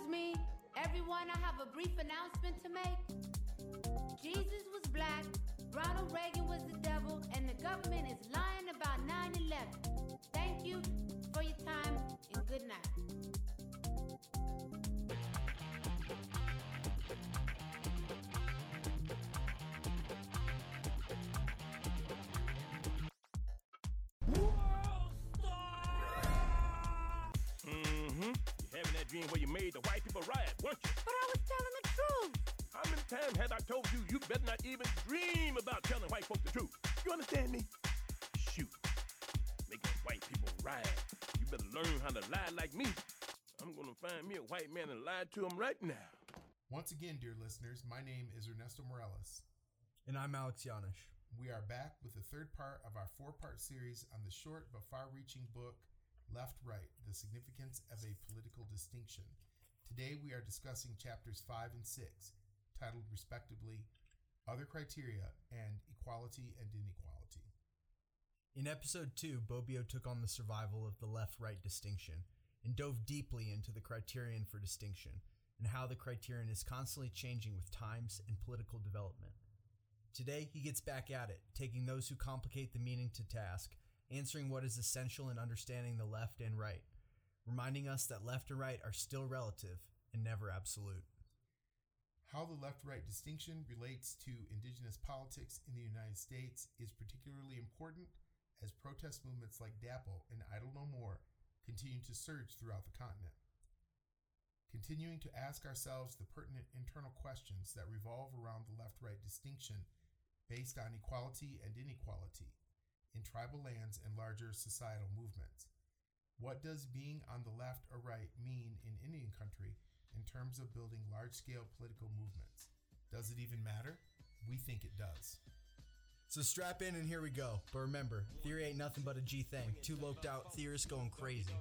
Excuse me, everyone, I have a brief announcement to make. Jesus was black, Ronald Reagan was the devil, and the government is lying about 9 11. Thank you for your time and good night. Dream where you made the white people riot, weren't you? But I was telling the truth. How many times have I told you you better not even dream about telling white folks the truth? You understand me? Shoot. Making white people riot. You better learn how to lie like me. I'm gonna find me a white man and lie to him right now. Once again, dear listeners, my name is Ernesto Mireles. And I'm Alex Yanish. We are back with the third part of our four part series on the short but far reaching book, Left Right The Significance of a Political Distinction. Today we are discussing chapters 5 and 6, titled respectively Other Criteria and Equality and Inequality. In episode 2, Bobbio took on the survival of the left right distinction and dove deeply into the criterion for distinction and how the criterion is constantly changing with times and political development. Today, he gets back at it, taking those who complicate the meaning to task, answering what is essential in understanding the left and right, reminding us that left and right are still relative and never absolute. How the left right distinction relates to indigenous politics in the United States is particularly important as protest movements like DAPL and Idle No More continue to surge throughout the continent. Continuing to ask ourselves the pertinent internal questions that revolve around the left right distinction based on equality and inequality in tribal lands and larger societal movements. What does being on the left or right mean in Indian country in terms of building large scale political movements? Does it even matter? We think it does. So strap in and here we go. But remember, theory ain't nothing but a G thing. Two loped out theorists going crazy.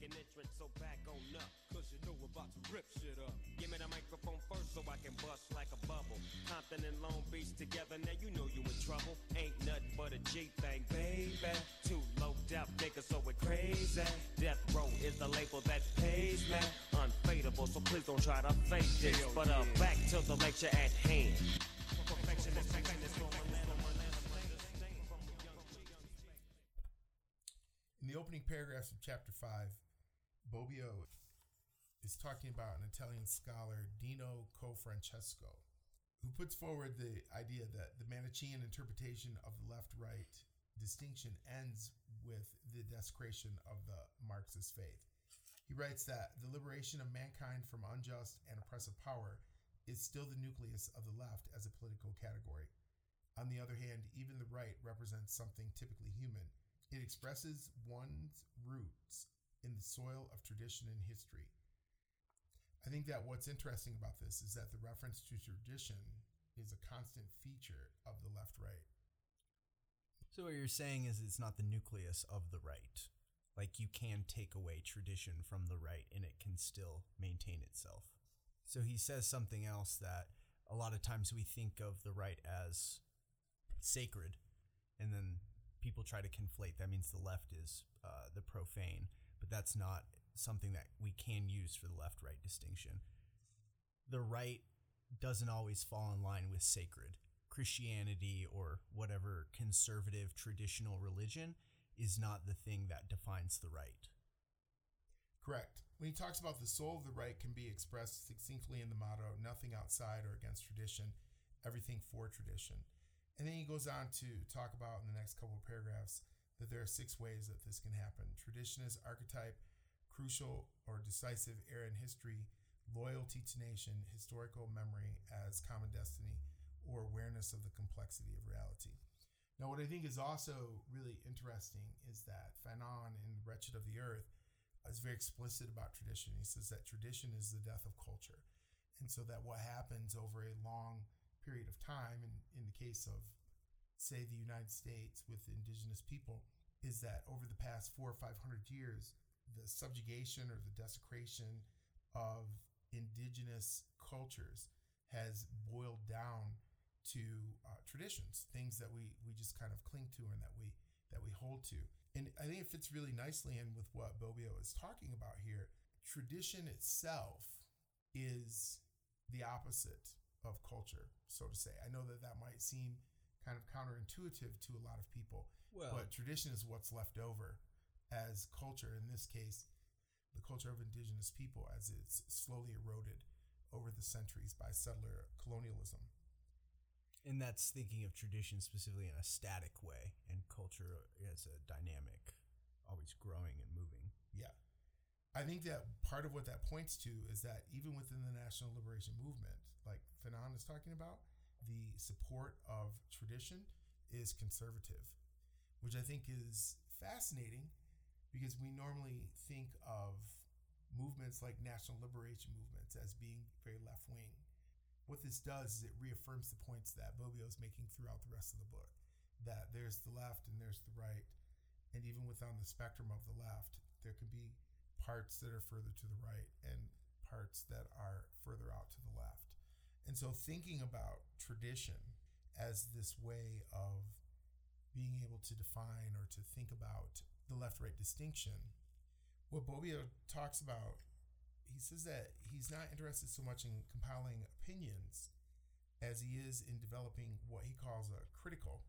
Ready to make an entrance, so back on up. Cause you know we're about to rip shit up. Give me the microphone first so I can bust like a bubble. Compton and Long Beach together, now you know you in trouble. Ain't nothing but a G thing, baby. Two loped out niggas, so we're crazy. Death Row is the label that pays me. Unfadable, so please don't try to fake this. Hell But uh, yeah. back to the lecture at hand. Perfection is happiness from a land of my land of land of stain from a young G. In the opening paragraphs of chapter 5, Bobbio is talking about an Italian scholar, Dino Cofrancesco, who puts forward the idea that the Manichean interpretation of the left right distinction ends with the desecration of the Marxist faith. He writes that the liberation of mankind from unjust and oppressive power is still the nucleus of the left as a political category. On the other hand, even the right represents something typically human. It expresses one's roots in the soil of tradition and history. I think that what's interesting about this is that the reference to tradition is a constant feature of the left right. So what you're saying is it's not the nucleus of the right. Like you can take away tradition from the right and it can still maintain itself. So he says something else that a lot of times we think of the right as sacred and then people try to conflate that means the left is uh, the profane but that's not something that we can use for the left right distinction the right doesn't always fall in line with sacred christianity or whatever conservative traditional religion is not the thing that defines the right Correct. When he talks about the soul of the right can be expressed succinctly in the motto nothing outside or against tradition, everything for tradition. And then he goes on to talk about in the next couple of paragraphs that there are six ways that this can happen tradition as archetype, crucial or decisive era in history, loyalty to nation, historical memory as common destiny, or awareness of the complexity of reality. Now, what I think is also really interesting is that Fanon in Wretched of the Earth is very explicit about tradition. He says that tradition is the death of culture. And so that what happens over a long period of time, and in the case of, say, the United States with indigenous people, is that over the past four or five hundred years, the subjugation or the desecration of indigenous cultures has boiled down to uh, traditions, things that we we just kind of cling to and that we that we hold to. And I think it fits really nicely in with what Bobbio is talking about here. tradition itself is the opposite of culture, so to say. I know that that might seem kind of counterintuitive to a lot of people, Well, but tradition is what's left over as culture. In this case, the culture of indigenous people as it's slowly eroded over the centuries by settler colonialism. and that's thinking of tradition specifically in a static way, and culture as a dynamic, always growing and moving. Yeah. I think that part of what that points to is that even within the national liberation movement, like Fanon is talking about, the support of tradition is conservative, which I think is fascinating because we normally think of movements like national liberation movements as being very left wing. What this does is it reaffirms the points that Bobbio is making throughout the rest of the book that there's the left and there's the right. And even within the spectrum of the left, there can be parts that are further to the right and parts that are further out to the left. And so thinking about tradition as this way of being able to define or to think about the left right distinction, what Bobbio talks about, he says that he's not interested so much in compiling opinions as he is in developing what he calls a critical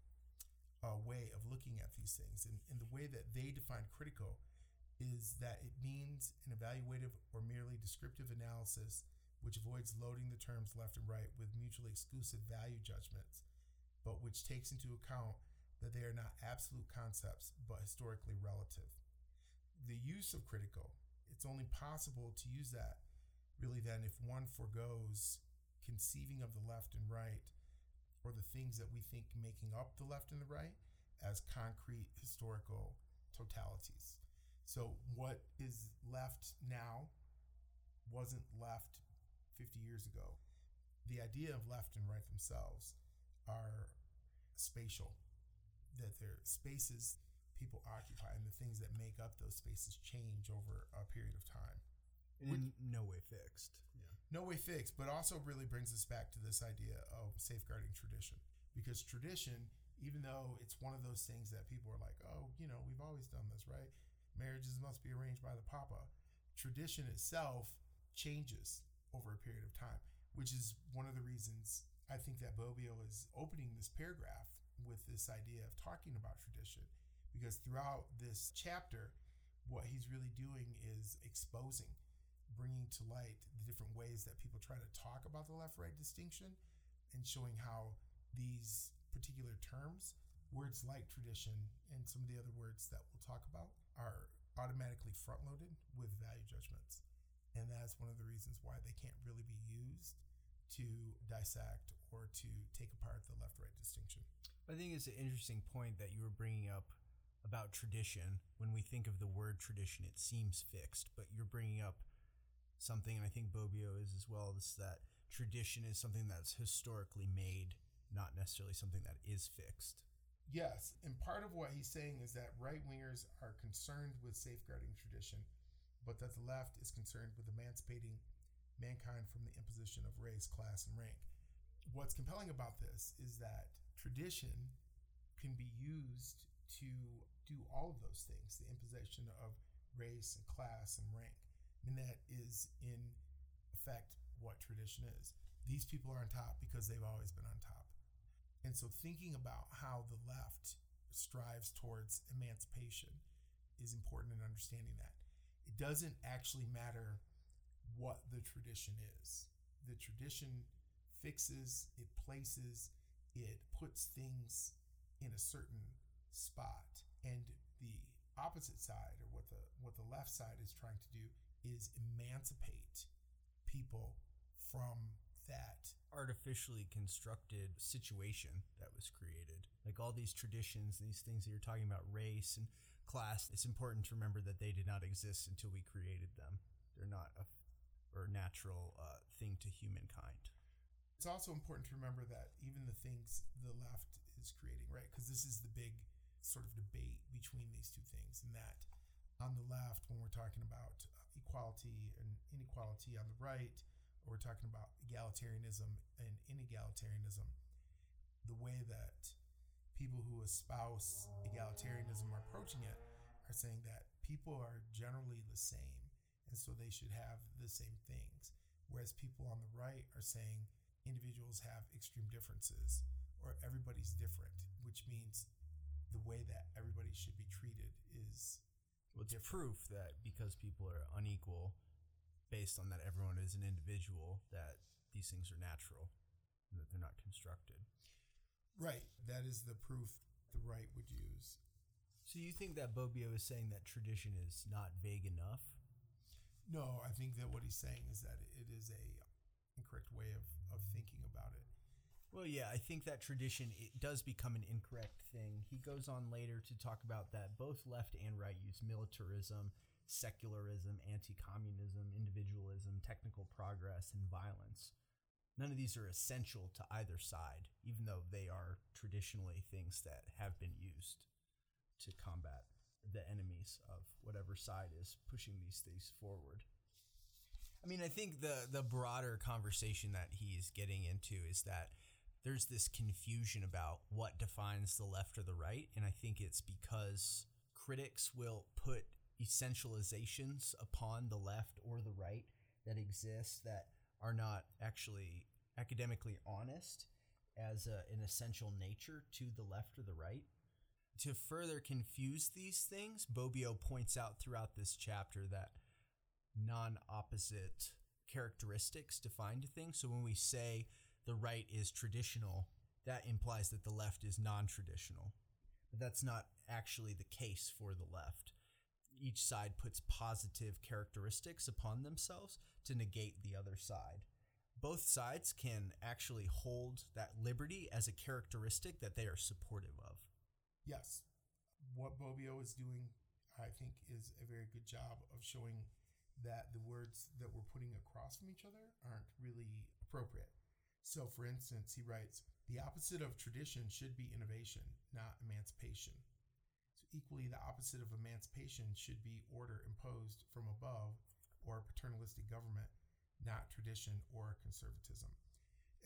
uh, way of looking at these things. And, and the way that they define critical is that it means an evaluative or merely descriptive analysis which avoids loading the terms left and right with mutually exclusive value judgments, but which takes into account that they are not absolute concepts but historically relative. The use of critical, it's only possible to use that really then if one foregoes conceiving of the left and right or the things that we think making up the left and the right as concrete historical totalities. So, what is left now wasn't left 50 years ago. The idea of left and right themselves are spatial, that they're spaces people occupy, and the things that make up those spaces change over a period of time. In no way fixed. Yeah. No way fixed, but also really brings us back to this idea of safeguarding tradition. Because tradition, even though it's one of those things that people are like, oh, you know, we've always done this, right? Marriages must be arranged by the papa. Tradition itself changes over a period of time, which is one of the reasons I think that Bobbio is opening this paragraph with this idea of talking about tradition. Because throughout this chapter, what he's really doing is exposing, bringing to light the different ways that people try to talk about the left right distinction and showing how these particular terms, words like tradition, and some of the other words that we'll talk about, are automatically front loaded with value judgments. And that's one of the reasons why they can't really be used to dissect or to take apart the left right distinction. I think it's an interesting point that you were bringing up about tradition. When we think of the word tradition, it seems fixed, but you're bringing up something, and I think Bobbio is as well, is that tradition is something that's historically made, not necessarily something that is fixed. Yes, and part of what he's saying is that right wingers are concerned with safeguarding tradition, but that the left is concerned with emancipating mankind from the imposition of race, class, and rank. What's compelling about this is that tradition can be used to do all of those things the imposition of race and class and rank. I mean, that is in effect what tradition is. These people are on top because they've always been on top. And so, thinking about how the left strives towards emancipation is important in understanding that. It doesn't actually matter what the tradition is. The tradition fixes, it places, it puts things in a certain spot. And the opposite side, or what the what the left side is trying to do, is emancipate people from that artificially constructed situation that was created. Like all these traditions, these things that you're talking about, race and class, it's important to remember that they did not exist until we created them. They're not a or natural uh, thing to humankind. It's also important to remember that even the things the left is creating, right? Because this is the big sort of debate between these two things, and that on the left, when we're talking about equality and inequality on the right, we're talking about egalitarianism and inegalitarianism, the way that people who espouse egalitarianism are approaching it are saying that people are generally the same and so they should have the same things. Whereas people on the right are saying individuals have extreme differences or everybody's different, which means the way that everybody should be treated is Well, it's proof that because people are unequal, based on that everyone is an individual, that these things are natural, and that they're not constructed. Right. That is the proof the right would use. So you think that Bobbio is saying that tradition is not vague enough? No, I think that what he's saying is that it is a incorrect way of, of thinking about it. Well, yeah, I think that tradition it does become an incorrect thing. He goes on later to talk about that both left and right use militarism, secularism, anti-communism, individualism, technical progress, and violence. None of these are essential to either side, even though they are traditionally things that have been used to combat the enemies of whatever side is pushing these things forward. I mean, I think the the broader conversation that he is getting into is that there's this confusion about what defines the left or the right, and I think it's because critics will put essentializations upon the left or the right that exist that are not actually academically honest as a, an essential nature to the left or the right. To further confuse these things, Bobbio points out throughout this chapter that non opposite characteristics define things. So when we say the right is traditional, that implies that the left is non traditional. But that's not actually the case for the left. Each side puts positive characteristics upon themselves to negate the other side. Both sides can actually hold that liberty as a characteristic that they are supportive of. Yes, what Bobbio is doing, I think, is a very good job of showing that the words that we're putting across from each other aren't really appropriate. So, for instance, he writes, the opposite of tradition should be innovation, not emancipation. Equally, the opposite of emancipation should be order imposed from above or paternalistic government, not tradition or conservatism.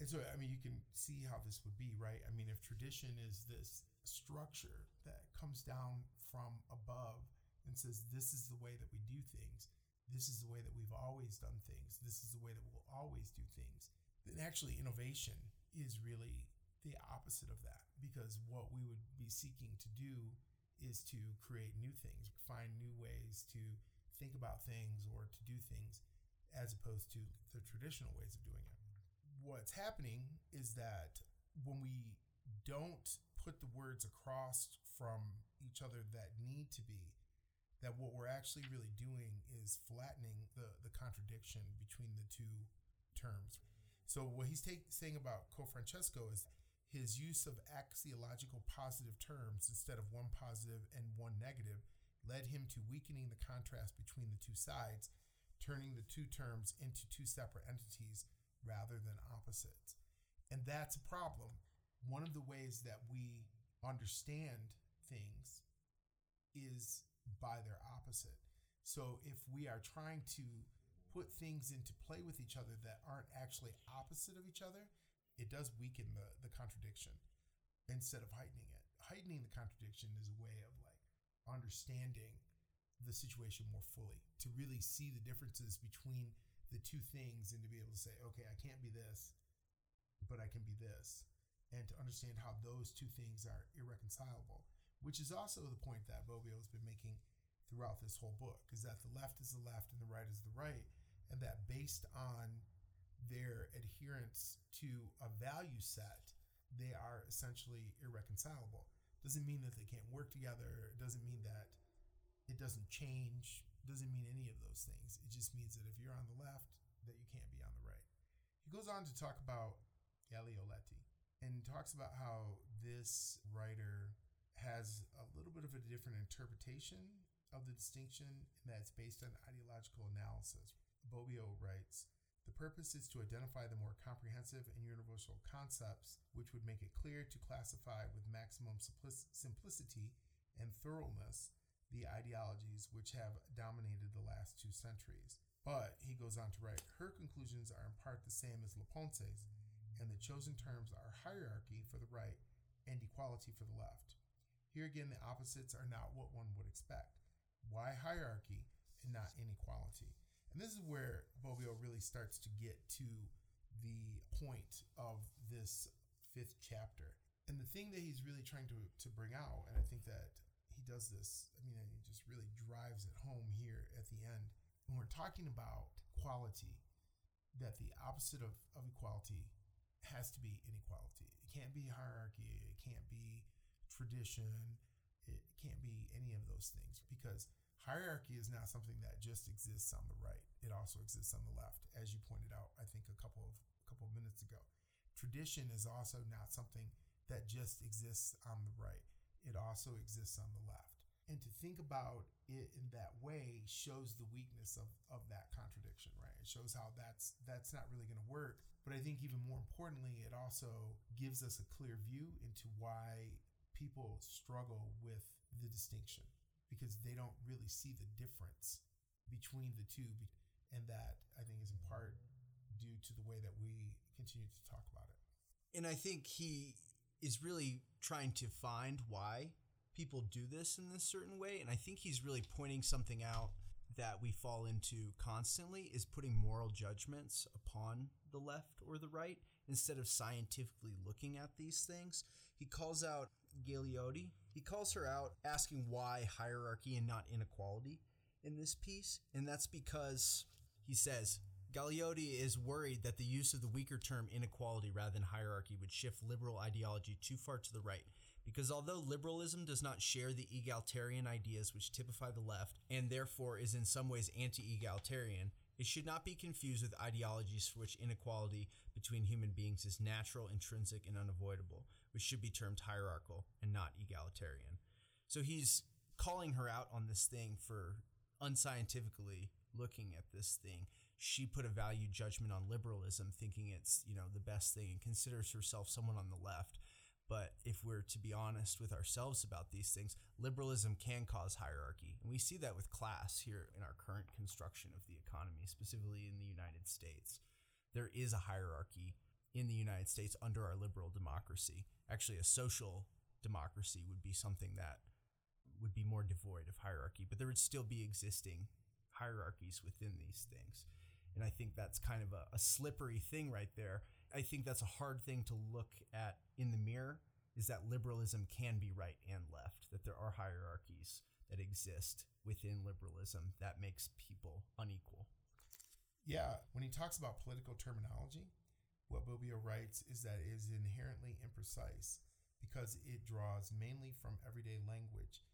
And so, I mean, you can see how this would be, right? I mean, if tradition is this structure that comes down from above and says, this is the way that we do things, this is the way that we've always done things, this is the way that we'll always do things, then actually innovation is really the opposite of that because what we would be seeking to do is to create new things, find new ways to think about things or to do things as opposed to the traditional ways of doing it. What's happening is that when we don't put the words across from each other that need to be, that what we're actually really doing is flattening the, the contradiction between the two terms. So what he's take, saying about Cofrancesco is his use of axiological positive terms instead of one positive and one negative led him to weakening the contrast between the two sides, turning the two terms into two separate entities rather than opposites. And that's a problem. One of the ways that we understand things is by their opposite. So if we are trying to put things into play with each other that aren't actually opposite of each other, it does weaken the, the contradiction instead of heightening it. Heightening the contradiction is a way of like understanding the situation more fully, to really see the differences between the two things and to be able to say, okay, I can't be this, but I can be this. And to understand how those two things are irreconcilable, which is also the point that Bobbio has been making throughout this whole book, is that the left is the left and the right is the right, and that based on their adherence to a value set, they are essentially irreconcilable. Doesn't mean that they can't work together. Doesn't mean that it doesn't change. Doesn't mean any of those things. It just means that if you're on the left, that you can't be on the right. He goes on to talk about Gaglioletti and talks about how this writer has a little bit of a different interpretation of the distinction and that based on ideological analysis. Bobbio writes, the purpose is to identify the more comprehensive and universal concepts which would make it clear to classify with maximum simplicity and thoroughness the ideologies which have dominated the last two centuries. But, he goes on to write, her conclusions are in part the same as Laponce's, and the chosen terms are hierarchy for the right and equality for the left. Here again, the opposites are not what one would expect. Why hierarchy and not inequality? And this is where Bobbio really starts to get to the point of this fifth chapter. And the thing that he's really trying to, to bring out, and I think that he does this, I mean, he just really drives it home here at the end. When we're talking about quality, that the opposite of, of equality has to be inequality. It can't be hierarchy, it can't be tradition, it can't be any of those things because hierarchy is not something that just exists on the right. It also exists on the left, as you pointed out, I think a couple of a couple of minutes ago. Tradition is also not something that just exists on the right. It also exists on the left. And to think about it in that way shows the weakness of, of that contradiction, right? It shows how that's that's not really going to work. But I think even more importantly, it also gives us a clear view into why people struggle with the distinction because they don't really see the difference between the two. And that I think is in part due to the way that we continue to talk about it. And I think he is really trying to find why people do this in this certain way. And I think he's really pointing something out that we fall into constantly is putting moral judgments upon the left or the right instead of scientifically looking at these things. He calls out Galeotti. He calls her out asking why hierarchy and not inequality in this piece. And that's because he says Galeotti is worried that the use of the weaker term inequality rather than hierarchy would shift liberal ideology too far to the right because although liberalism does not share the egalitarian ideas which typify the left, and therefore is in some ways anti egalitarian, it should not be confused with ideologies for which inequality between human beings is natural, intrinsic, and unavoidable, which should be termed hierarchical and not egalitarian. So he's calling her out on this thing for unscientifically looking at this thing. She put a value judgment on liberalism, thinking it's, you know, the best thing and considers herself someone on the left but if we're to be honest with ourselves about these things, liberalism can cause hierarchy. And we see that with class here in our current construction of the economy, specifically in the United States. There is a hierarchy in the United States under our liberal democracy. Actually, a social democracy would be something that would be more devoid of hierarchy, but there would still be existing hierarchies within these things. And I think that's kind of a, a slippery thing right there I think that's a hard thing to look at in the mirror is that liberalism can be right and left, that there are hierarchies that exist within liberalism that makes people unequal. Yeah, when he talks about political terminology, what Bobbio writes is that it is inherently imprecise because it draws mainly from everyday language.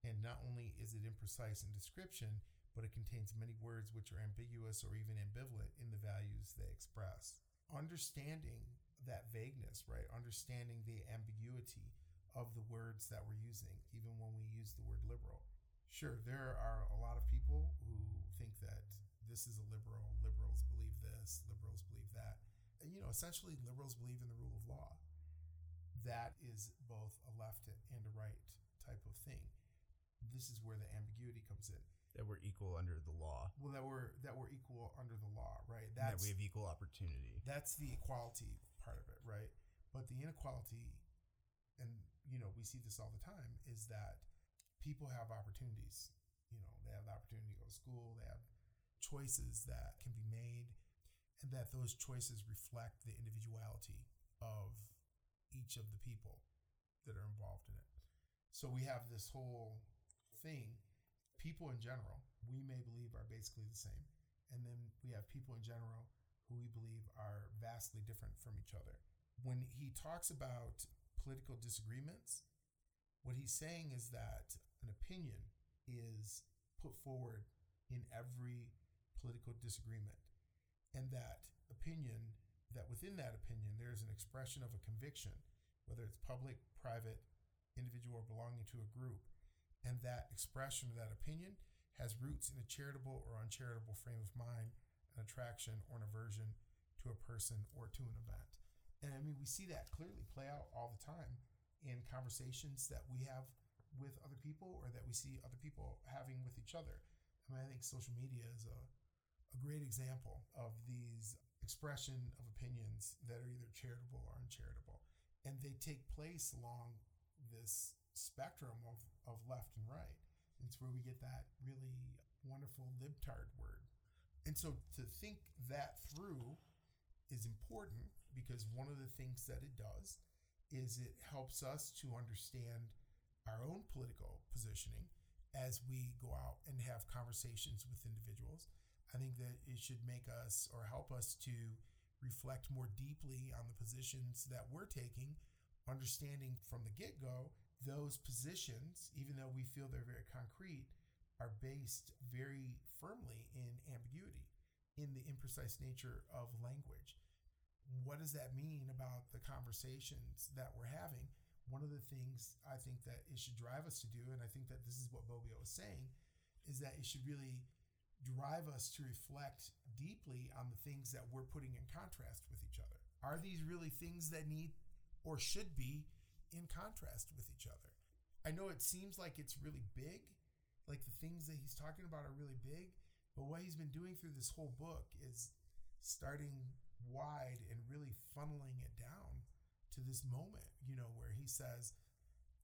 And not only is it imprecise in description, but it contains many words which are ambiguous or even ambivalent in the values they express understanding that vagueness, right? Understanding the ambiguity of the words that we're using, even when we use the word liberal. Sure, there are a lot of people who think that this is a liberal, liberals believe this, liberals believe that. And, you know, essentially, liberals believe in the rule of law. That is both a left and a right type of thing. This is where the ambiguity comes in that we're equal under the law. Well, that we're that we're equal under the law, right? That's, that we have equal opportunity. That's the equality part of it, right? But the inequality, and you know, we see this all the time, is that people have opportunities. You know, they have the opportunity to go to school. They have choices that can be made, and that those choices reflect the individuality of each of the people that are involved in it. So we have this whole thing people in general, we may believe are basically the same. And then we have people in general who we believe are vastly different from each other. When he talks about political disagreements, what he's saying is that an opinion is put forward in every political disagreement. And that opinion, that within that opinion, there's an expression of a conviction, whether it's public, private, individual, or belonging to a group and that expression of that opinion has roots in a charitable or uncharitable frame of mind, an attraction or an aversion to a person or to an event. And I mean, we see that clearly play out all the time in conversations that we have with other people or that we see other people having with each other. I mean, I think social media is a, a great example of these expression of opinions that are either charitable or uncharitable. And they take place along this spectrum of, of left and right. It's where we get that really wonderful libtard word. And so to think that through is important because one of the things that it does is it helps us to understand our own political positioning as we go out and have conversations with individuals. I think that it should make us or help us to reflect more deeply on the positions that we're taking, understanding from the get go those positions, even though we feel they're very concrete, are based very firmly in ambiguity, in the imprecise nature of language. What does that mean about the conversations that we're having? One of the things I think that it should drive us to do, and I think that this is what Bobbio is saying, is that it should really drive us to reflect deeply on the things that we're putting in contrast with each other. Are these really things that need or should be in contrast with each other? I know it seems like it's really big, like the things that he's talking about are really big, but what he's been doing through this whole book is starting wide and really funneling it down to this moment, you know, where he says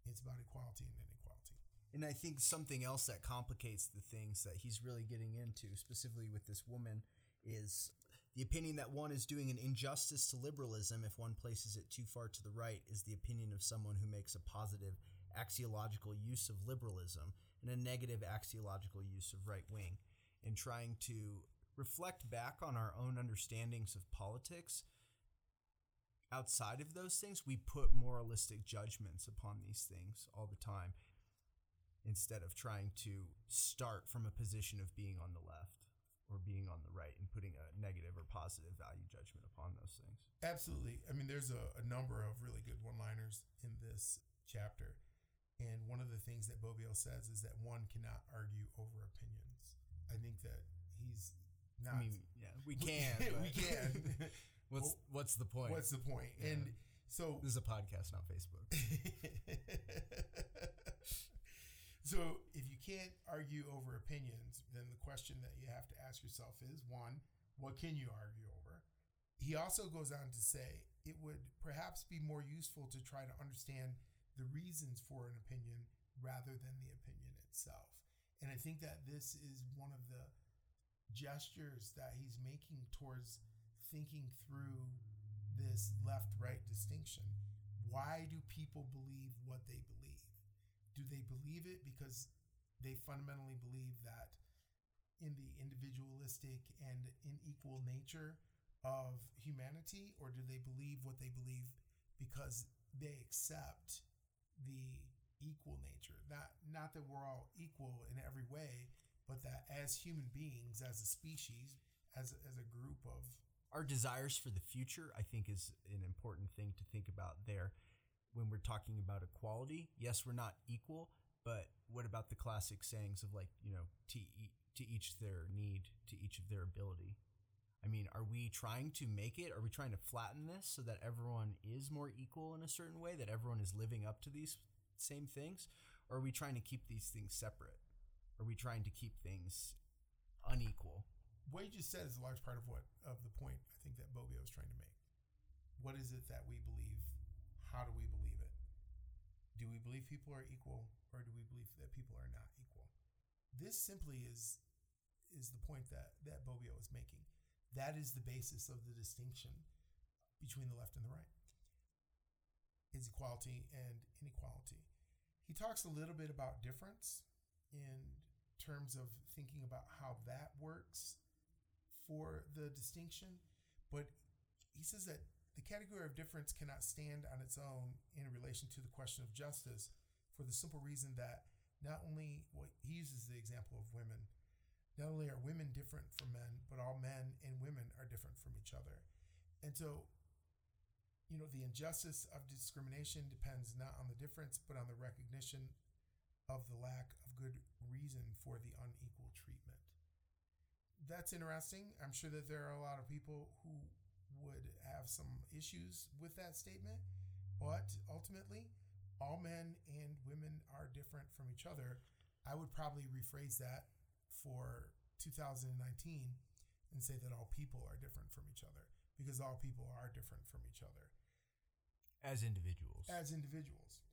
it's about equality and inequality. And I think something else that complicates the things that he's really getting into, specifically with this woman, is the opinion that one is doing an injustice to liberalism if one places it too far to the right is the opinion of someone who makes a positive axiological use of liberalism and a negative axiological use of right wing. And trying to reflect back on our own understandings of politics outside of those things, we put moralistic judgments upon these things all the time instead of trying to start from a position of being on the left or being on the right and putting a negative or positive value judgment upon those things. Absolutely. I mean, there's a, a number of really good one liners in this chapter. And one of the things that Bobbio says is that one cannot argue over opinions. I think that he's not. I mean, yeah, we can. we can. what's what's the point? What's the point? Yeah. And so this is a podcast, not Facebook. so if you can't argue over opinions, then the question that you have to ask yourself is one, what can you argue over? He also goes on to say it would perhaps be more useful to try to understand the reasons for an opinion rather than the opinion itself. And I think that this is one of the gestures that he's making towards thinking through this left right distinction. Why do people believe what they believe? Do they believe it because they fundamentally believe that in the individualistic and unequal nature of humanity, or do they believe what they believe because they accept the equal nature? Not not that we're all equal in every way, but that as human beings, as a species, as as a group of Our desires for the future, I think, is an important thing to think about there when we're talking about equality. Yes, we're not equal, but what about the classic sayings of like, you know, to e- to each their need, to each of their ability? I mean, are we trying to make it? Are we trying to flatten this so that everyone is more equal in a certain way, that everyone is living up to these same things? Or are we trying to keep these things separate? Are we trying to keep things unequal? what you just said is a large part of what of the point I think that Bobbio is trying to make. What is it that we believe? How do we believe? Do we believe people are equal, or do we believe that people are not equal? This simply is is the point that that Bobbio is making. That is the basis of the distinction between the left and the right. Is equality and inequality. He talks a little bit about difference in terms of thinking about how that works for the distinction, but he says that the category of difference cannot stand on its own in relation to the question of justice for the simple reason that not only well, he uses the example of women, not only are women different from men, but all men and women are different from each other. And so, you know, the injustice of discrimination depends not on the difference, but on the recognition of the lack of good reason for the unequal treatment that's interesting. I'm sure that there are a lot of people who would have some issues with that statement, but ultimately, all men and women are different from each other. I would probably rephrase that for 2019 and say that all people are different from each other because all people are different from each other As individuals. as individuals.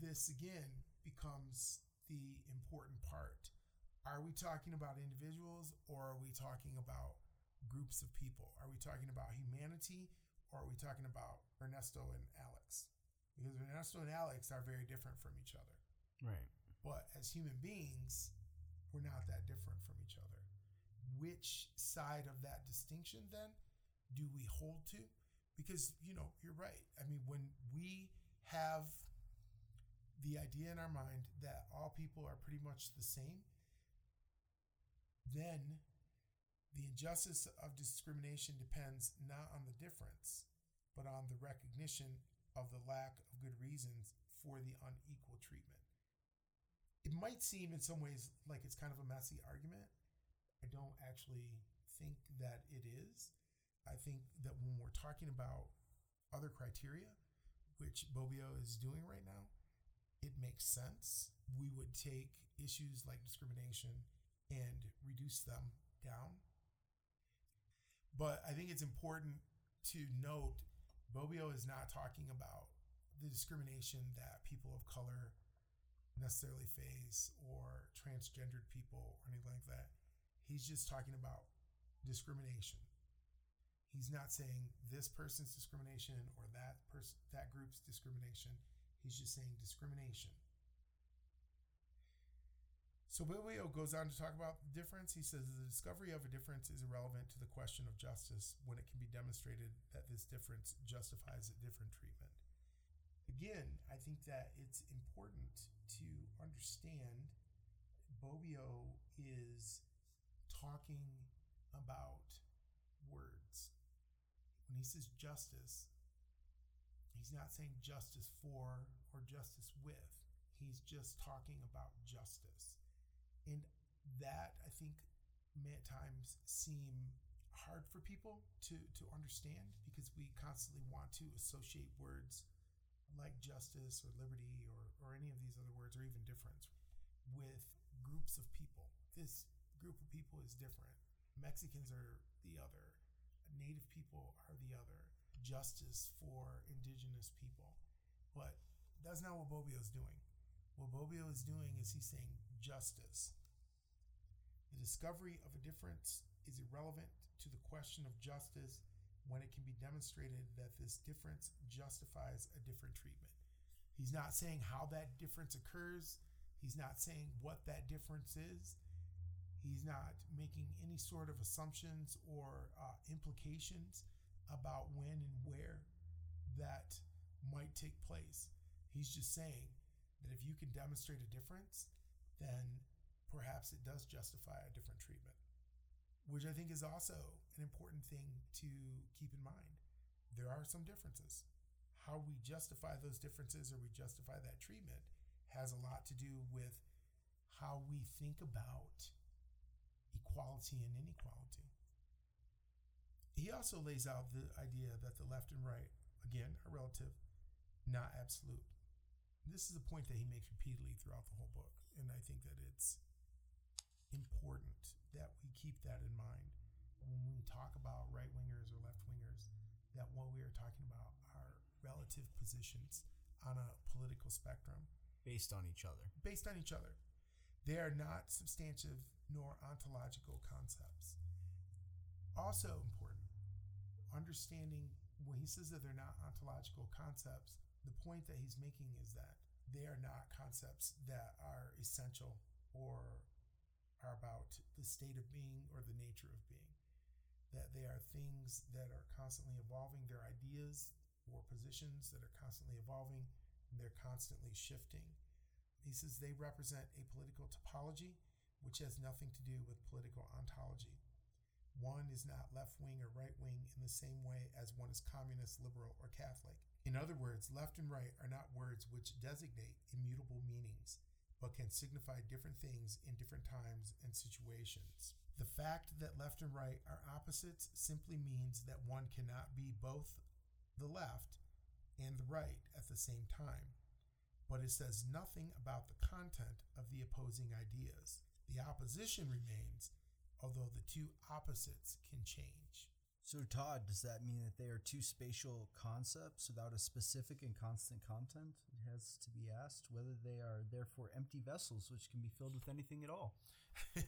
This again becomes the important part Are we talking about individuals or are we talking about groups of people? Are we talking about humanity or are we talking about Ernesto and Alex? Because Ernesto and Alex are very different from each other. Right. But as human beings, we're not that different from each other. Which side of that distinction then do we hold to? Because, you know, you're right. I mean, when we have the idea in our mind that all people are pretty much the same, then the injustice of discrimination depends not on the difference, but on the recognition of the lack of good reasons for the unequal treatment. It might seem in some ways like it's kind of a messy argument. I don't actually think that it is. I think that when we're talking about other criteria, which Bobbio is doing right now, it makes sense. We would take issues like discrimination and reduce them down. But I think it's important to note Bobbio is not talking about the discrimination that people of color necessarily face or transgendered people or anything like that. He's just talking about discrimination. He's not saying this person's discrimination or that person that group's discrimination. He's just saying discrimination. So Bobbio goes on to talk about the difference. He says the discovery of a difference is irrelevant to the question of justice when it can be demonstrated that this difference justifies a different treatment. Again, I think that it's important to understand Bobbio is talking about words. When he says justice, he's not saying justice for or justice with. He's just talking about justice. And that I think may at times seem hard for people to, to understand because we constantly want to associate words like justice or liberty or, or any of these other words or even difference with groups of people. This group of people is different. Mexicans are the other, Native people are the other, justice for indigenous people. But that's not what Bobbio is doing. What Bobbio is doing is he's saying justice. The discovery of a difference is irrelevant to the question of justice when it can be demonstrated that this difference justifies a different treatment. He's not saying how that difference occurs. He's not saying what that difference is. He's not making any sort of assumptions or uh, implications about when and where that might take place. He's just saying that if you can demonstrate a difference, then perhaps it does justify a different treatment, which I think is also an important thing to keep in mind. There are some differences. How we justify those differences or we justify that treatment has a lot to do with how we think about equality and inequality. He also lays out the idea that the left and right, again, are relative, not absolute. This is a point that he makes repeatedly throughout the whole book, and I think that it's important that we keep that in mind when we talk about right wingers or left wingers, that what we are talking about are relative positions on a political spectrum Based on each other. based on each other. They are not substantive nor ontological concepts. Also important, understanding when he says that they're not ontological concepts, the point that he's making is that they are not concepts that are essential or are about the state of being or the nature of being. That they are things that are constantly evolving, they're ideas or positions that are constantly evolving, they're constantly shifting. He says they represent a political topology which has nothing to do with political ontology. One is not left wing or right wing in the same way as one is communist, liberal, or Catholic. In other words, left and right are not words which designate immutable meanings, but can signify different things in different times and situations. The fact that left and right are opposites simply means that one cannot be both the left and the right at the same time, but it says nothing about the content of the opposing ideas. The opposition remains, although the two opposites can change. So, Todd, does that mean that they are two spatial concepts without a specific and constant content? It has to be asked whether they are therefore empty vessels which can be filled with anything at all.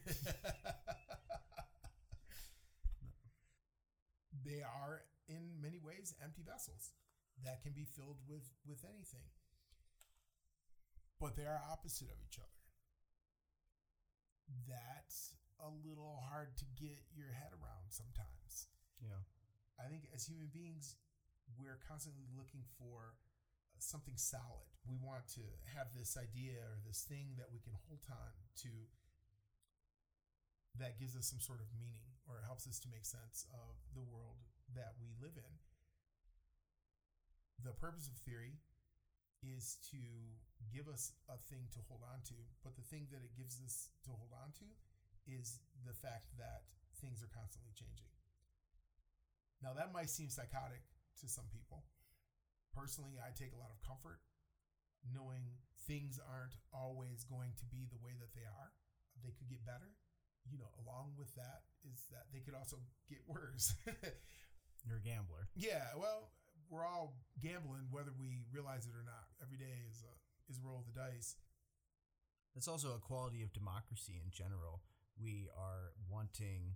they are in many ways empty vessels that can be filled with with anything but they are opposite of each other that's a little hard to get your head around sometimes Yeah. i think as human beings we're constantly looking for something solid we want to have this idea or this thing that we can hold on to that gives us some sort of meaning or helps us to make sense of the world that we live in. The purpose of theory is to give us a thing to hold on to, but the thing that it gives us to hold on to is the fact that things are constantly changing. Now, that might seem psychotic to some people. Personally, I take a lot of comfort knowing things aren't always going to be the way that they are. They could get better, you know, along with that is that they could also get worse. You're a gambler. yeah, well, we're all gambling whether we realize it or not. Every day is a is a roll of the dice. That's also a quality of democracy in general. We are wanting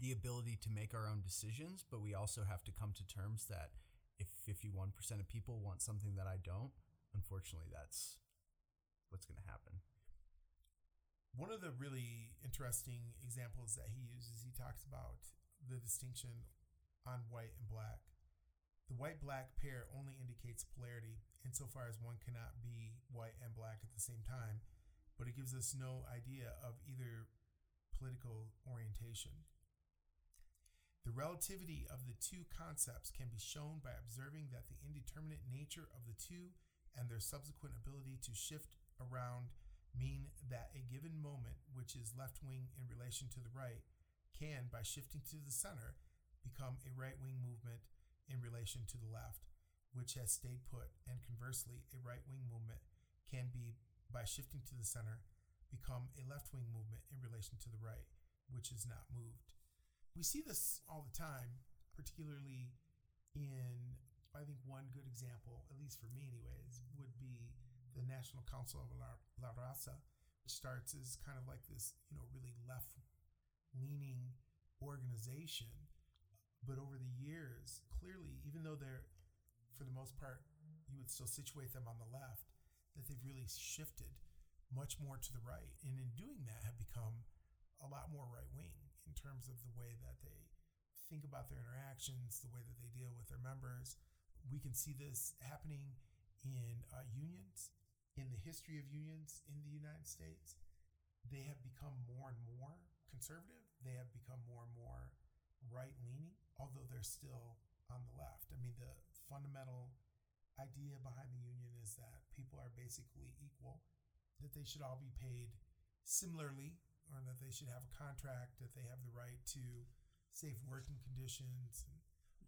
the ability to make our own decisions, but we also have to come to terms that if 51% of people want something that I don't, unfortunately, that's what's going to happen. One of the really interesting examples that he uses, he talks about the distinction on white and black. The white black pair only indicates polarity insofar as one cannot be white and black at the same time, but it gives us no idea of either political orientation. The relativity of the two concepts can be shown by observing that the indeterminate nature of the two and their subsequent ability to shift around mean that a given moment, which is left wing in relation to the right, can, by shifting to the center, become a right wing movement in relation to the left, which has stayed put, and conversely, a right wing movement can be, by shifting to the center, become a left wing movement in relation to the right, which is not moved. We see this all the time, particularly in, I think, one good example, at least for me, anyways, would be the National Council of La, La Raza, which starts as kind of like this, you know, really left leaning organization. But over the years, clearly, even though they're, for the most part, you would still situate them on the left, that they've really shifted much more to the right. And in doing that, have become a lot more right wing in terms of the way that they think about their interactions, the way that they deal with their members. We can see this happening in uh, unions, in the history of unions in the United States. They have become more and more conservative. They have become more and more right leaning, although they're still on the left. I mean, the fundamental idea behind the union is that people are basically equal, that they should all be paid similarly or that they should have a contract, that they have the right to safe working conditions and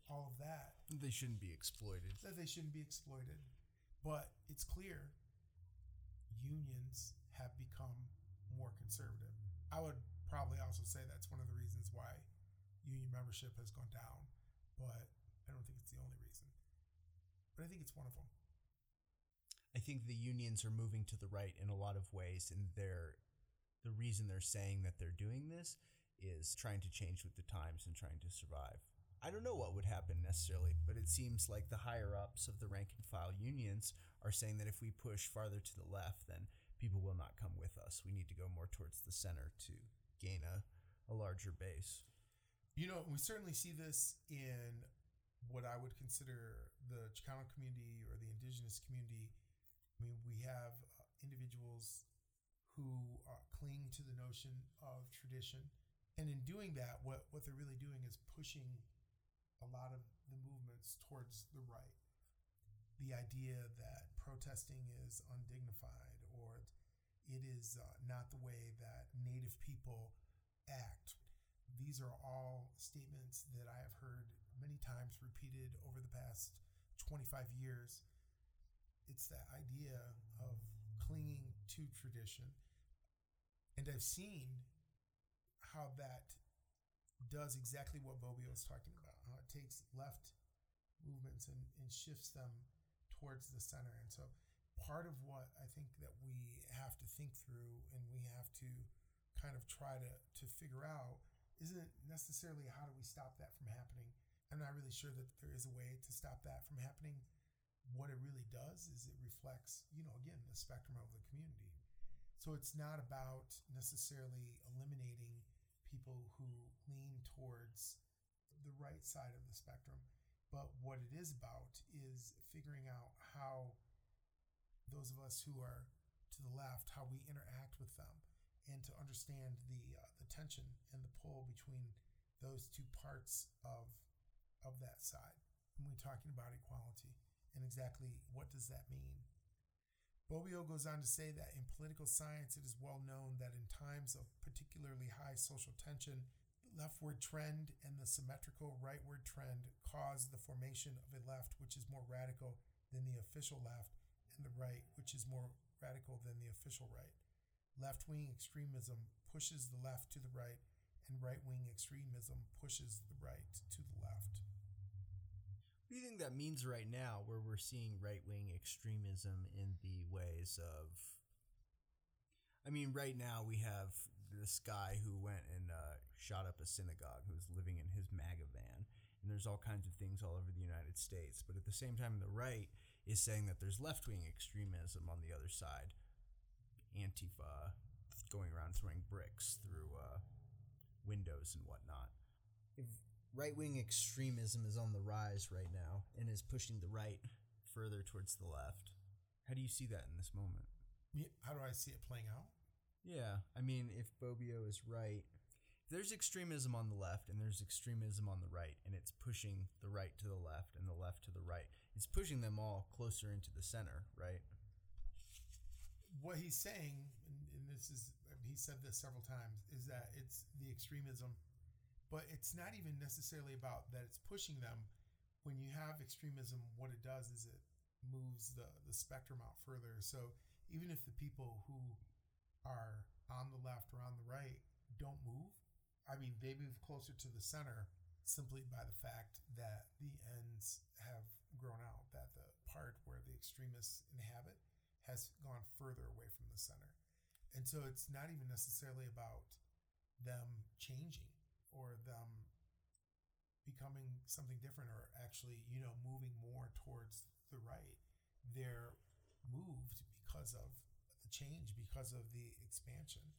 all of that. They shouldn't be exploited. That they shouldn't be exploited. But it's clear unions have become more conservative. I would probably also say that's one of the reasons why union membership has gone down, but I don't think it's the only reason. But I think it's one of them. I think the unions are moving to the right in a lot of ways, and they're the reason they're saying that they're doing this is trying to change with the times and trying to survive. I don't know what would happen necessarily, but it seems like the higher ups of the rank and file unions are saying that if we push farther to the left, then people will not come with us. We need to go more towards the center to gain a, a larger base. You know, we certainly see this in what I would consider the Chicano community or the indigenous community. I mean, we have uh, individuals who uh, cling to the notion of tradition. And in doing that, what, what they're really doing is pushing a lot of the movements towards the right. The idea that protesting is undignified or it is uh, not the way that Native people act. These are all statements that I have heard many times repeated over the past 25 years. It's that idea of clinging to tradition. And I've seen how that does exactly what Bobbio is talking about. How it takes left movements and, and shifts them towards the center. And so part of what I think that we have to think through and we have to kind of try to, to figure out isn't necessarily how do we stop that from happening. I'm not really sure that there is a way to stop that from happening. What it really does is it reflects, you know, again, the spectrum of the community. So it's not about necessarily eliminating people who lean towards the right side of the spectrum. But what it is about is figuring out how those of us who are to the left, how we interact with them, and to understand the uh, the tension and the pull between those two parts of of that side when we're talking about equality and exactly what does that mean. Bobbio goes on to say that in political science, it is well known that in times of particularly high social tension, the leftward trend and the symmetrical rightward trend cause the formation of a left which is more radical than the official left and the right which is more radical than the official right. Left wing extremism pushes the left to the right, and right wing extremism pushes the right to the left. What do you think that means right now, where we're seeing right wing extremism in the ways of. I mean, right now we have this guy who went and uh, shot up a synagogue who was living in his MAGA van. And there's all kinds of things all over the United States. But at the same time, the right is saying that there's left wing extremism on the other side. Antifa going around throwing bricks through uh, windows and whatnot. If right wing extremism is on the rise right now and is pushing the right further towards the left, how do you see that in this moment? Yeah, How do I see it playing out? Yeah, I mean, if Bobbio is right, there's extremism on the left and there's extremism on the right, and it's pushing the right to the left and the left to the right. It's pushing them all closer into the center, right? what he's saying, and, and this is he said this several times, is that it's the extremism, but it's not even necessarily about that it's pushing them. When you have extremism, what it does is it moves the the spectrum out further. So even if the people who are on the left or on the right don't move, I mean they move closer to the center simply by the fact that the ends have grown out, that the part where the extremists inhabit has gone further away from the center. And so it's not even necessarily about them changing or them becoming something different or actually, you know, moving more towards the right. They're moved because of the change, because of the expansion.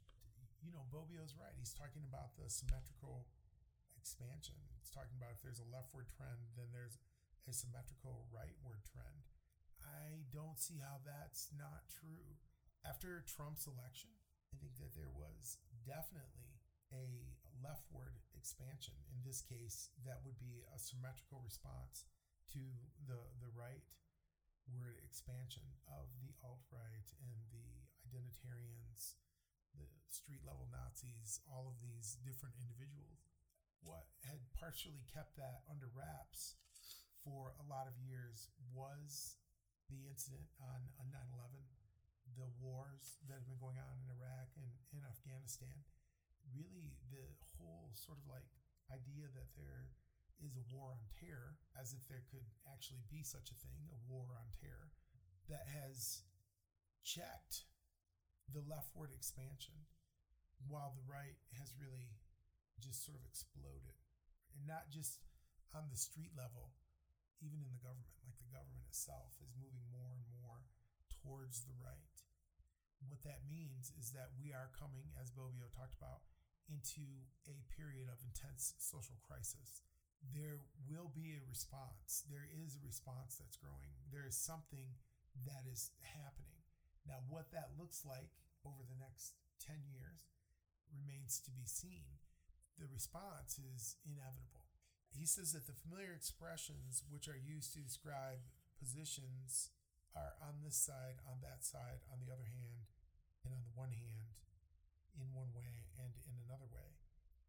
You know, Bobbio's right. He's talking about the symmetrical expansion. He's talking about if there's a leftward trend, then there's a symmetrical rightward trend. I don't see how that's not true. After Trump's election, I think that there was definitely a leftward expansion. In this case, that would be a symmetrical response to the the right word expansion of the alt right and the identitarians, the street level Nazis, all of these different individuals. What had partially kept that under wraps for a lot of years was the incident on, on 9-11 the wars that have been going on in iraq and in afghanistan really the whole sort of like idea that there is a war on terror as if there could actually be such a thing a war on terror that has checked the leftward expansion while the right has really just sort of exploded and not just on the street level even in the government, like the government itself is moving more and more towards the right. What that means is that we are coming, as Bobbio talked about, into a period of intense social crisis. There will be a response. There is a response that's growing. There is something that is happening. Now, what that looks like over the next 10 years remains to be seen. The response is inevitable he says that the familiar expressions which are used to describe positions are on this side, on that side, on the other hand, and on the one hand, in one way and in another way.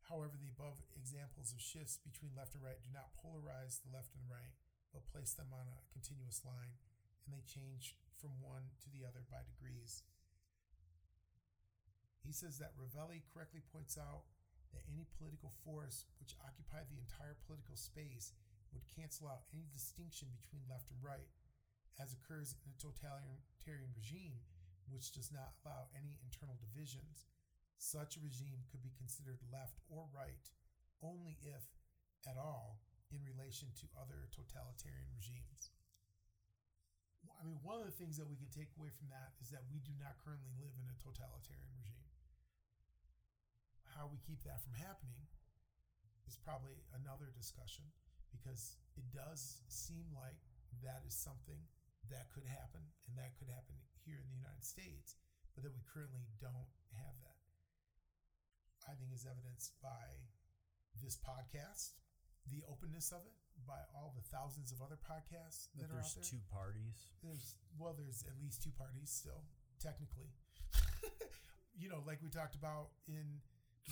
However, the above examples of shifts between left and right do not polarize the left and right, but place them on a continuous line, and they change from one to the other by degrees. He says that Revelli correctly points out that any political force which occupied the entire political space would cancel out any distinction between left and right, as occurs in a totalitarian regime which does not allow any internal divisions. Such a regime could be considered left or right only if, at all, in relation to other totalitarian regimes. I mean, one of the things that we can take away from that is that we do not currently live in a totalitarian regime. How we keep that from happening is probably another discussion because it does seem like that is something that could happen and that could happen here in the United States, but that we currently don't have that. I think is evidenced by this podcast, the openness of it, by all the thousands of other podcasts that, That are there's out there. two parties. There's well, there's at least two parties still, technically. you know, like we talked about in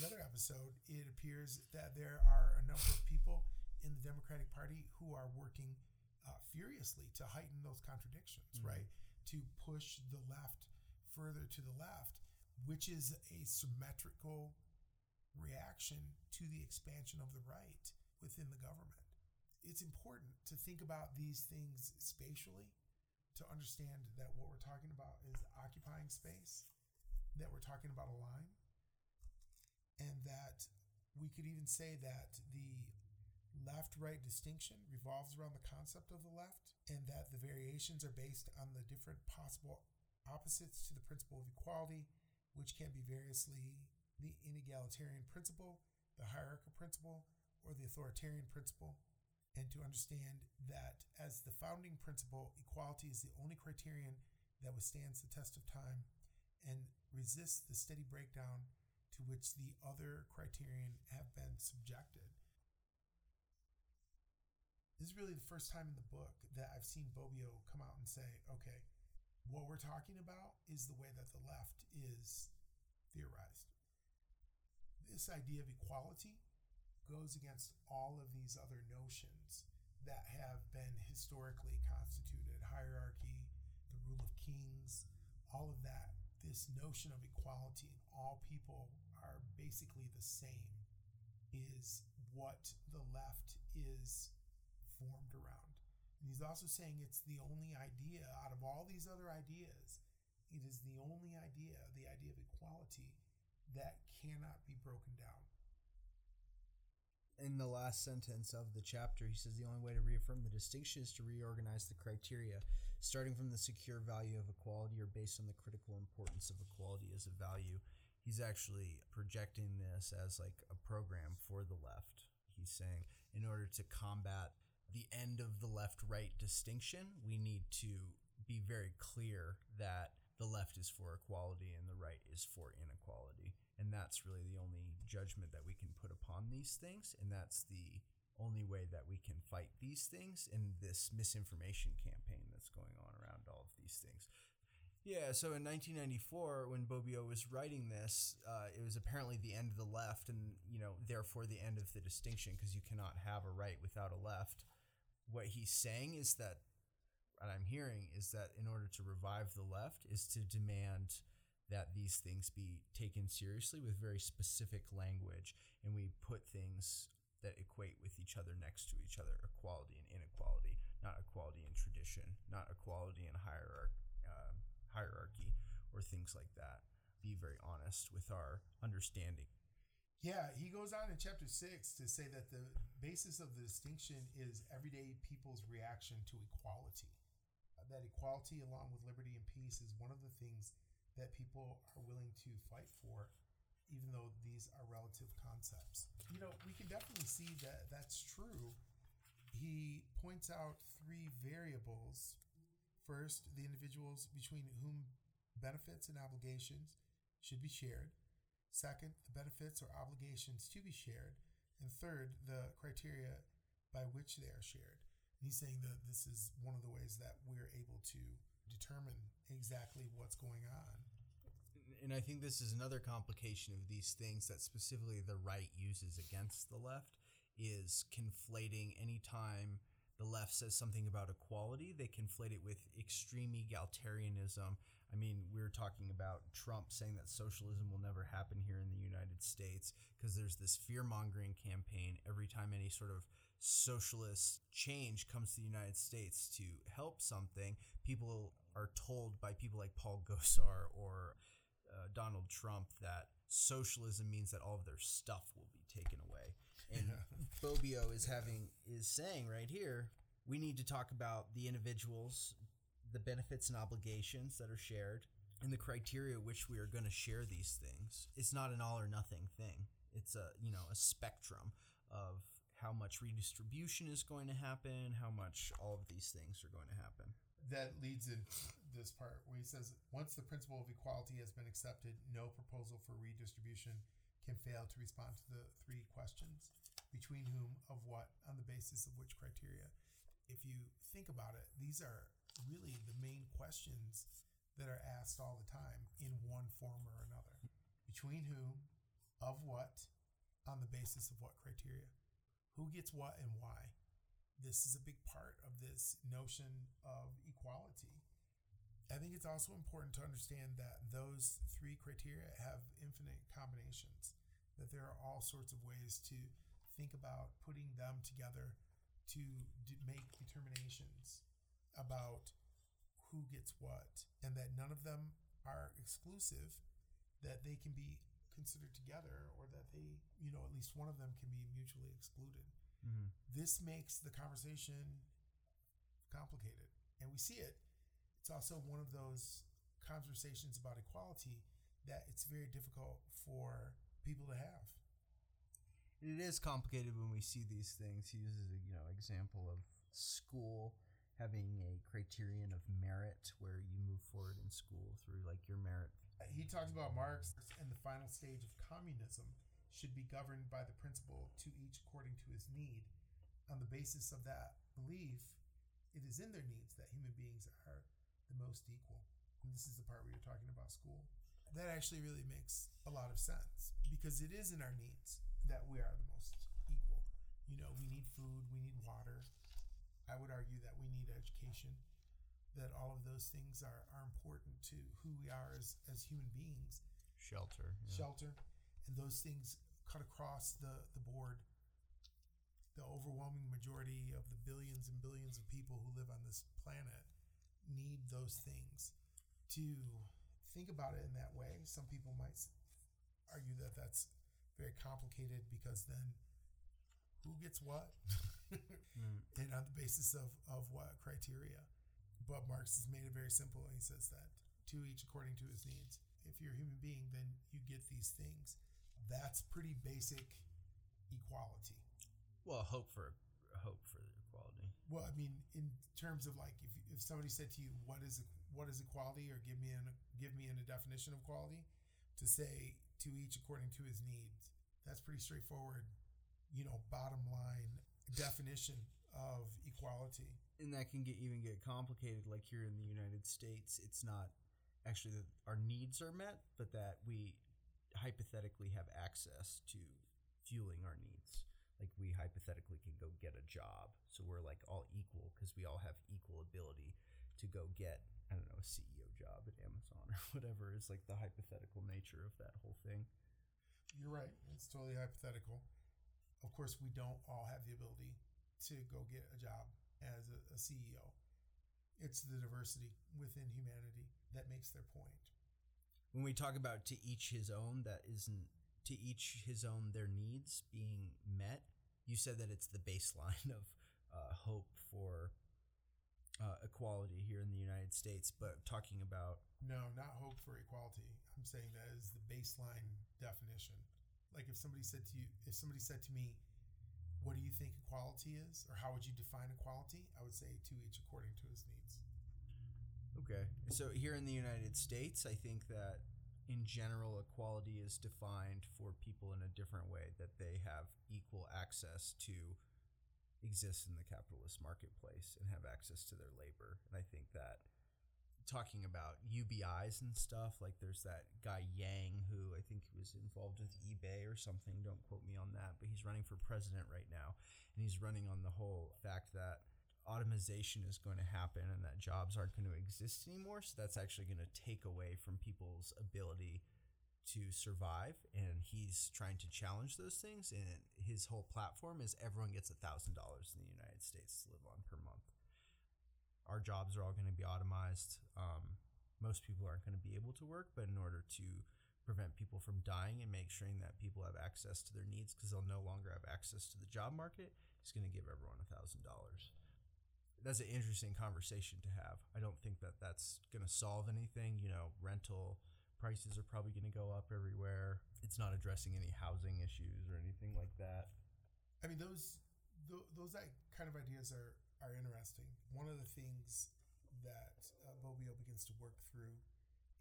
the other episode, it appears that there are a number of people in the Democratic Party who are working uh, furiously to heighten those contradictions, Mhm. right? To push the left further to the left, which is a symmetrical reaction to the expansion of the right within the government. It's important to think about these things spatially to understand that what we're talking about is occupying space, that we're talking about a line, and that we could even say that the left right distinction revolves around the concept of the left, and that the variations are based on the different possible opposites to the principle of equality, which can be variously the inegalitarian principle, the hierarchical principle, or the authoritarian principle and to understand that as the founding principle, equality is the only criterion that withstands the test of time and resists the steady breakdown to which the other criterion have been subjected. This is really the first time in the book that I've seen Bobbio come out and say, okay, what we're talking about is the way that the left is theorized. This idea of equality goes against all of these other notions that have been historically constituted hierarchy, the rule of kings, all of that. This notion of equality and all people are basically the same is what the left is formed around. And he's also saying it's the only idea out of all these other ideas, it is the only idea, the idea of equality, that cannot be broken down in the last sentence of the chapter, he says the only way to reaffirm the distinction is to reorganize the criteria, starting from the secure value of equality or based on the critical importance of equality as a value. He's actually projecting this as like a program for the left. He's saying in order to combat the end of the left right distinction, we need to be very clear that the left is for equality and the right is for inequality. And that's really the only judgment that we can put upon these things. And that's the only way that we can fight these things in this misinformation campaign that's going on around all of these things. Yeah, so in 1994, when Bobbio was writing this, uh, it was apparently the end of the left, and you know, therefore the end of the distinction, because you cannot have a right without a left. What he's saying is that, what I'm hearing is that in order to revive the left, is to demand that these things be taken seriously with very specific language, and we put things that equate with each other next to each other: equality and inequality, not equality and tradition, not equality and hierarchy, uh, hierarchy, or things like that. Be very honest with our understanding. Yeah, he goes on in chapter six to say that the basis of the distinction is everyday people's reaction to equality. That equality, along with liberty and peace, is one of the things that people are willing to fight for, even though these are relative concepts. You know, we can definitely see that that's true. He points out three variables. First, the individuals between whom benefits and obligations should be shared. Second, the benefits or obligations to be shared. And third, the criteria by which they are shared. And he's saying that this is one of the ways that we're able to determine exactly what's going on. And I think this is another complication of these things that specifically the right uses against the left is conflating anytime the left says something about equality, they conflate it with extreme egalitarianism. I mean, we're talking about Trump saying that socialism will never happen here in the United States because there's this fear mongering campaign every time any sort of socialist change comes to the United States to help something. People are told by people like Paul Gosar or uh, Donald Trump that socialism means that all of their stuff will be taken away. And Bobbio is having is saying right here, we need to talk about the individuals, the benefits and obligations that are shared, and the criteria which we are going to share these things. It's not an all or nothing thing. It's a you know a spectrum of how much redistribution is going to happen, how much all of these things are going to happen. That leads in this part where he says, once the principle of equality has been accepted, no proposal for redistribution can fail to respond to the three questions between whom, of what, on the basis of which criteria. If you think about it, these are really the main questions that are asked all the time in one form or another. Between whom, of what, on the basis of what criteria. Who gets what and why? This is a big part of this notion of equality. I think it's also important to understand that those three criteria have infinite combinations, that there are all sorts of ways to think about putting them together to d- make determinations about who gets what, and that none of them are exclusive, that they can be considered together, or that they, you know, at least one of them can be mutually excluded. Mm-hmm. This makes the conversation complicated, and we see it. It's also one of those conversations about equality that it's very difficult for people to have. It is complicated when we see these things. He uses a you know example of school having a criterion of merit where you move forward in school through like your merit. He talks about Marx and the final stage of communism should be governed by the principle to each according to his need. On the basis of that belief, it is in their needs that human beings are the most equal. And this is the part where you're talking about school. That actually really makes a lot of sense because it is in our needs that we are the most equal. You know, we need food, we need water. I would argue that we need education, that all of those things are, are important to who we are as, as human beings. Shelter. yeah. Shelter. And those things cut across the, the board. The overwhelming majority of the billions and billions of people who live on this planet need those things. To think about it in that way, some people might argue that that's very complicated because then who gets what? Hmm. and on the basis of, of what criteria. But Marx has made it very simple. And he says that to each according to his needs. If you're a human being, then you get these things. That's pretty basic equality. Well, hope for hope for equality. Well, I mean, in terms of like, if, if somebody said to you, "What is what is equality?" or give me an give me in a definition of equality, to say to each according to his needs, that's pretty straightforward. You know, bottom line definition of equality. and that can get even get complicated like here in the united states it's not actually that our needs are met but that we hypothetically have access to fueling our needs like we hypothetically can go get a job so we're like all equal because we all have equal go get i don't know a ceo job at amazon or whatever is like the hypothetical nature of that whole thing You're right. It's totally hypothetical. Of course, we don't all have the ability to go get a job as a, a CEO. It's the diversity within humanity that makes their point. when we talk about to each his own that isn't to each his own their needs being met you said that it's the baseline of uh, hope for uh, equality here in the united states but talking about No, not hope for equality. I'm saying that is the baseline definition. Like if somebody said to you, if somebody said to me, "What do you think equality is?" or "How would you define equality?" I would say to each according to his needs. okay so here in the united states i think that in general equality is defined for people in a different way that they have equal access to exist in the capitalist marketplace and have access to their labor and i think that talking about UBIs and stuff. Like there's that guy Yang who I think was involved with eBay or something. Don't quote me on that, but he's running for president right now, and he's running on the whole fact that automation is going to happen and that jobs aren't going to exist anymore. So that's actually going to take away from people's ability to survive. And he's trying to challenge those things. And his whole platform is everyone gets $1,000 in the United States to live on per month. Our jobs are all going to be automized. Um, most people aren't going to be able to work, but in order to prevent people from dying and make sure that people have access to their needs because they'll no longer have access to the job market, he's going to give everyone $1,000 that's an interesting conversation to have. I don't think that that's going to solve anything. You know, rental prices are probably going to go up everywhere. It's not addressing any housing issues or anything like that. I mean, those th- those kind of ideas are are interesting. One of the things that uh, Bobbio begins to work through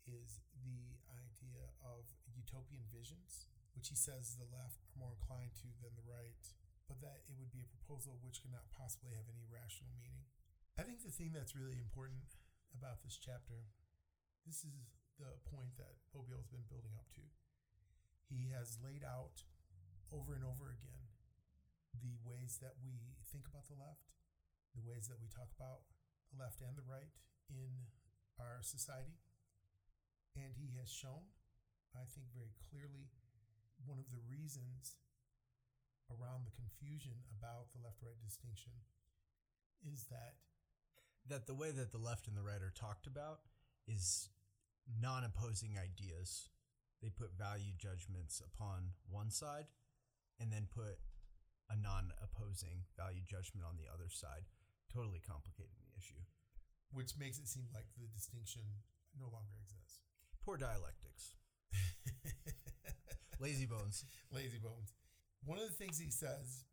is the idea of utopian visions, which he says the left are more inclined to than the right, but that it would be a proposal which cannot possibly have any rational meaning. I think the thing that's really important about this chapter, this is the point that Bobbio has been building up to. He has laid out over and over again the ways that we think about the left, the ways that we talk about the left and the right in our society. And he has shown, I think very clearly, one of the reasons around the confusion about the left right distinction is that that the way that the left and the right are talked about is non-opposing ideas. They put value judgments upon one side and then put a non-opposing value judgment on the other side, totally complicating the issue. Which makes it seem like the distinction no longer exists. Poor dialectics. Lazy bones. Lazy bones. One of the things he says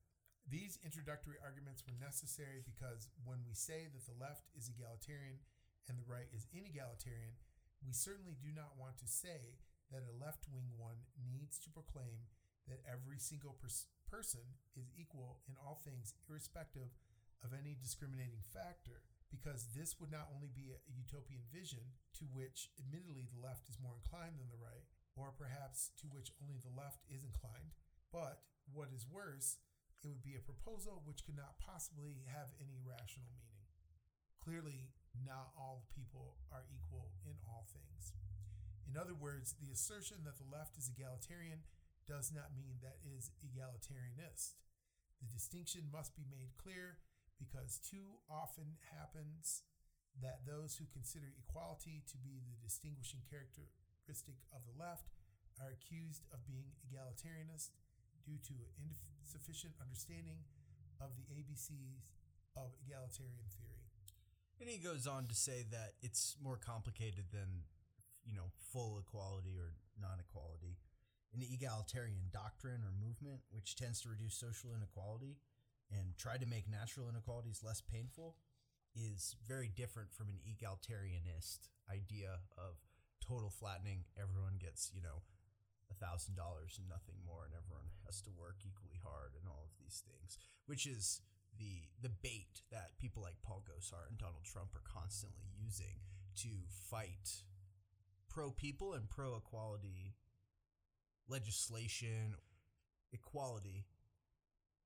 these introductory arguments were necessary because when we say that the left is egalitarian and the right is inegalitarian, we certainly do not want to say that a left wing one needs to proclaim that every single pers- person is equal in all things, irrespective of any discriminating factor, because this would not only be a utopian vision to which, admittedly, the left is more inclined than the right, or perhaps to which only the left is inclined, but what is worse, it would be a proposal which could not possibly have any rational meaning. Clearly, not all people are equal in all things. In other words, the assertion that the left is egalitarian does not mean that it is egalitarianist. The distinction must be made clear because too often happens that those who consider equality to be the distinguishing characteristic of the left are accused of being egalitarianist due to insufficient understanding of the ABCs of egalitarian theory. And he goes on to say that it's more complicated than, you know, full equality or non equality. An egalitarian doctrine or movement, which tends to reduce social inequality and try to make natural inequalities less painful, is very different from an egalitarianist idea of total flattening. Everyone gets, you know, thousand dollars and nothing more, and everyone has to work equally hard and all of these things, which is the the bait that people like Paul Gosar and Donald Trump are constantly using to fight pro people and pro equality legislation. Equality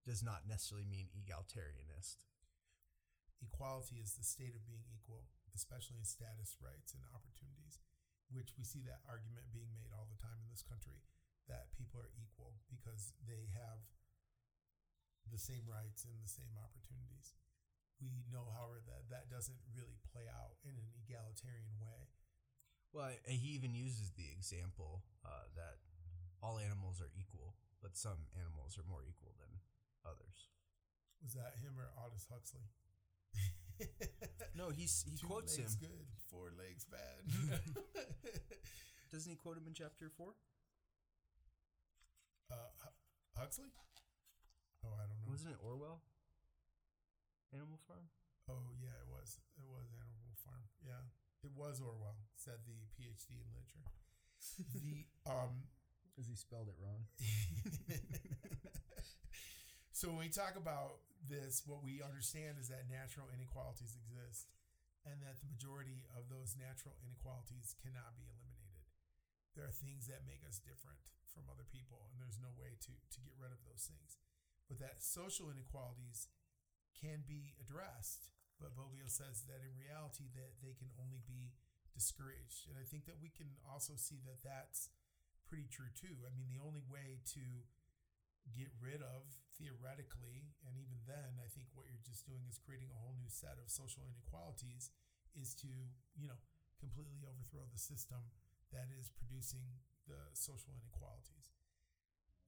does not necessarily mean egalitarianist. Equality is the state of being equal, especially in status rights and opportunities which we see that argument being made all the time in this country that people are equal because they have the same rights and the same opportunities. We know, however, that that doesn't really play out in an egalitarian way. Well, he even uses the example uh, that all animals are equal, but some animals are more equal than others. Was that him or Aldous Huxley? no, he's he Two quotes legs him. good, four legs bad. Doesn't he quote him in chapter four? uh, Huxley? Oh, I don't know. Wasn't it Orwell? Animal Farm. Oh yeah, it was. It was Animal Farm. Yeah, it was Orwell. Said the PhD in literature. the um, because he spelled it wrong. so when we talk about this, what we understand is that natural inequalities exist, and that the majority of those natural inequalities cannot be eliminated. There are things that make us different from other people, and there's no way to to get rid of those things. But that social inequalities can be addressed but Bobbio says that in reality that they can only be discouraged. And I think that we can also see that that's pretty true too. I mean, the only way to get rid of theoretically, and even then, I think what you're just doing is creating a whole new set of social inequalities is to, you know, completely overthrow the system that is producing the social inequalities.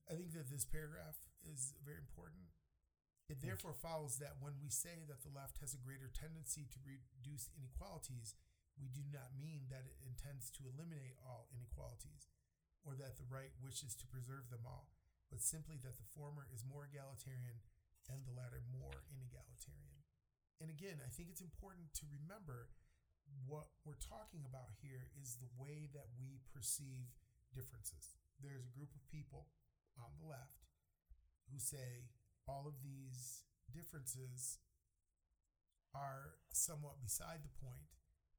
I think that this paragraph is very important. It therefore follows that when we say that the left has a greater tendency to reduce inequalities, we do not mean that it intends to eliminate all inequalities or that the right wishes to preserve them all, but simply that the former is more egalitarian and the latter more inegalitarian. And again, I think it's important to remember what we're talking about here is the way that we perceive differences. There's a group of people on the left who say all of these differences are somewhat beside the point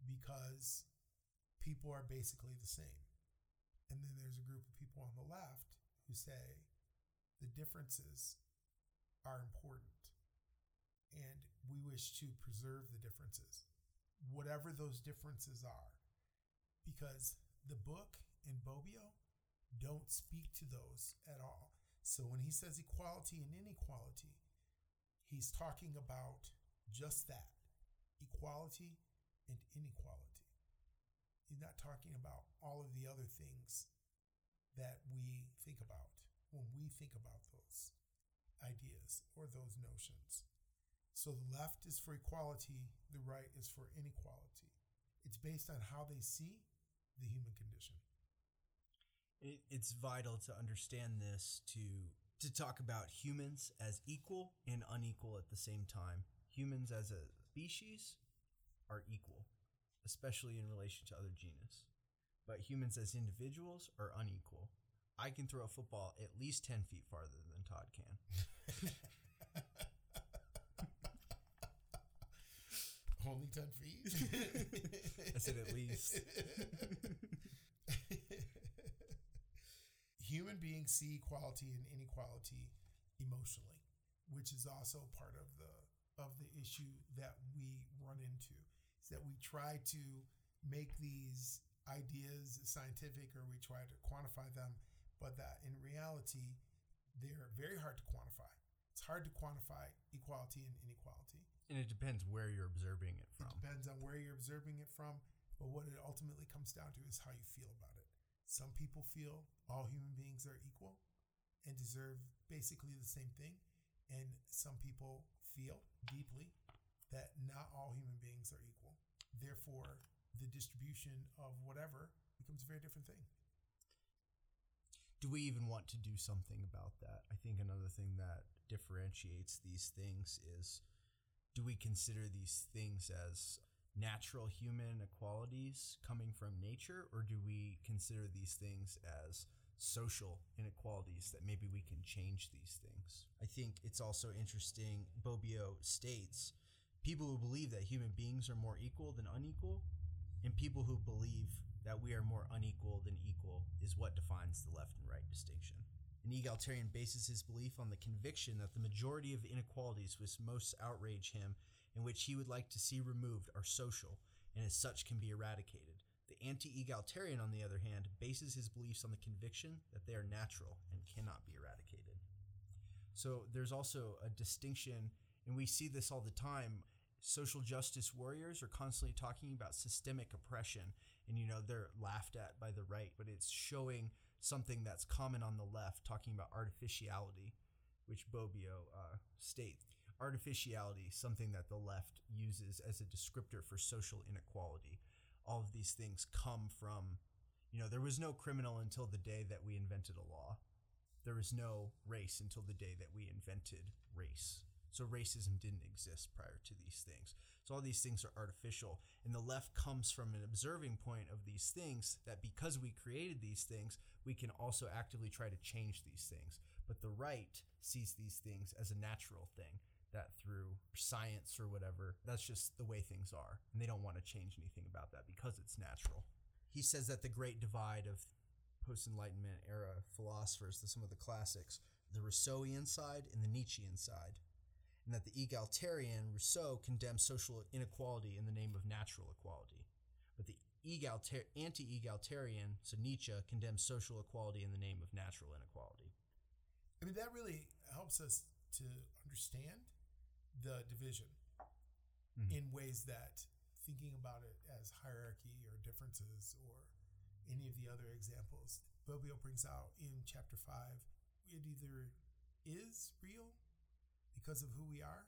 because people are basically the same. And then there's a group of people on the left who say the differences are important and we wish to preserve the differences, whatever those differences are. Because the book and Bobbio don't speak to those at all. So when he says equality and inequality, he's talking about just that equality and inequality. He's not talking about all of the other things that we think about when we think about those ideas or those notions. So the left is for equality, the right is for inequality. It's based on how they see the human condition. It, it's vital to understand this to to talk about humans as equal and unequal at the same time. Humans as a species are equal, especially in relation to other genus. But humans as individuals are unequal. I can throw a football at least 10 feet farther than Todd can. Only 10 feet? I said at least. Human beings see equality and inequality emotionally, which is also part of the of the issue that we run into. Is that we try to make these ideas scientific or we try to quantify them, but that in reality they're very hard to quantify. It's hard to quantify equality and inequality. And it depends where you're observing it from. It depends on where you're observing it from, but what it ultimately comes down to is how you feel about it. Some people feel all human beings are equal and deserve basically the same thing, and some people feel deeply that not all human beings are equal. Therefore, the distribution of whatever becomes a very different thing. do we even want to do something about that? I think another thing that differentiates these things is do we consider these things as natural human equalities coming from nature, or do we consider these things as social inequalities that maybe we can change these things? I think it's also interesting, Bobbio states people who believe that human beings are more equal than unequal, and people who believe that we are more unequal than equal is what defines the left and right distinction. An egalitarian bases his belief on the conviction that the majority of inequalities which most outrage him and which he would like to see removed are social, and as such can be eradicated. The anti egalitarian, on the other hand, bases his beliefs on the conviction that they are natural and cannot be eradicated. So there's also a distinction, and we see this all the time. Social justice warriors are constantly talking about systemic oppression, and you know they're laughed at by the right, but it's showing something that's common on the left, talking about artificiality, which Bobbio uh, states. Artificiality, something that the left uses as a descriptor for social inequality. All of these things come from, you know, there was no criminal until the day that we invented a law there was no race until the day that we invented race. So racism didn't exist prior to these things. So all these things are artificial. And the left comes from an observing point of these things that because we created these things, we can also actively try to change these things. But the right sees these things as a natural thing that through science or whatever, that's just the way things are. And they don't want to change anything about that because it's natural. He says that the great divide of post Enlightenment era philosophers, the, some of the classics, the Rousseauian side and the Nietzschean side. and that the egalitarian Rousseau condemns social inequality in the name of natural equality. But the egalita- anti-egalitarian, so Nietzsche, condemns social equality in the name of natural inequality. I mean, that really helps us to understand the division Mhm. in ways that thinking about it as hierarchy or differences or any of the other examples Bobbio brings out in chapter five, it either is real because of who we are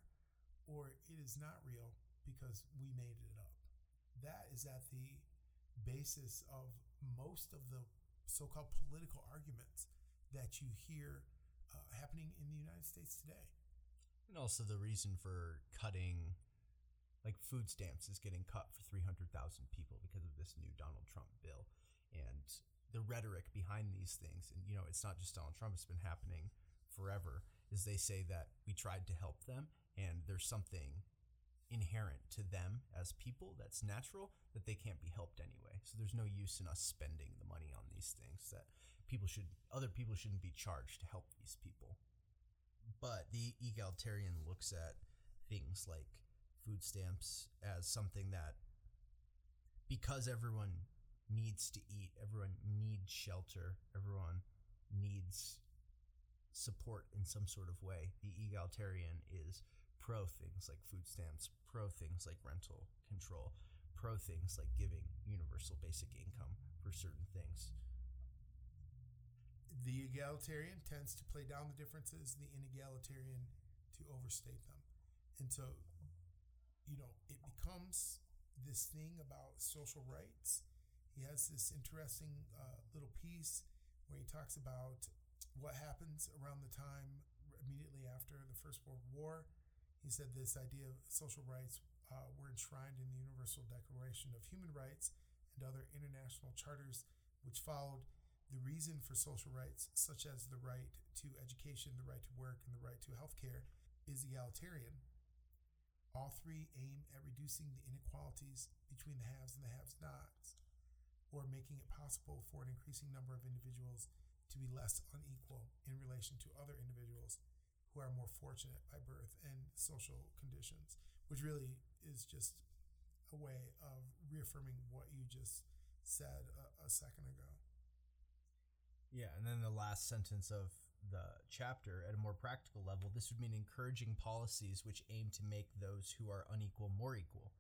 or it is not real because we made it up. That is at the basis of most of the so called political arguments that you hear uh, happening in the United States today. And also the reason for cutting, like food stamps is getting cut for 300,000 people because of this new Donald Trump bill. And the rhetoric behind these things, and you know, it's not just Donald Trump, it's been happening forever, is they say that we tried to help them and there's something inherent to them as people that's natural that they can't be helped anyway. So there's no use in us spending the money on these things that people should other people shouldn't be charged to help these people. But the egalitarian looks at things like food stamps as something that because everyone needs to eat, everyone needs shelter, everyone needs support in some sort of way. The egalitarian is pro things like food stamps, pro things like rental control, pro things like giving universal basic income for certain things. The egalitarian tends to play down the differences, the inegalitarian to overstate them. And so, you know, it becomes this thing about social rights. He has this interesting uh, little piece where he talks about what happens around the time immediately after the First World War. He said this idea of social rights uh, were enshrined in the Universal Declaration of Human Rights and other international charters, which followed the reason for social rights, such as the right to education, the right to work, and the right to health care, is egalitarian. All three aim at reducing the inequalities between the haves and the haves nots, or making it possible for an increasing number of individuals to be less unequal in relation to other individuals who are more fortunate by birth and social conditions, which really is just a way of reaffirming what you just said a, a second ago. Yeah, and then the last sentence of the chapter at a more practical level, this would mean encouraging policies which aim to make those who are unequal more equal,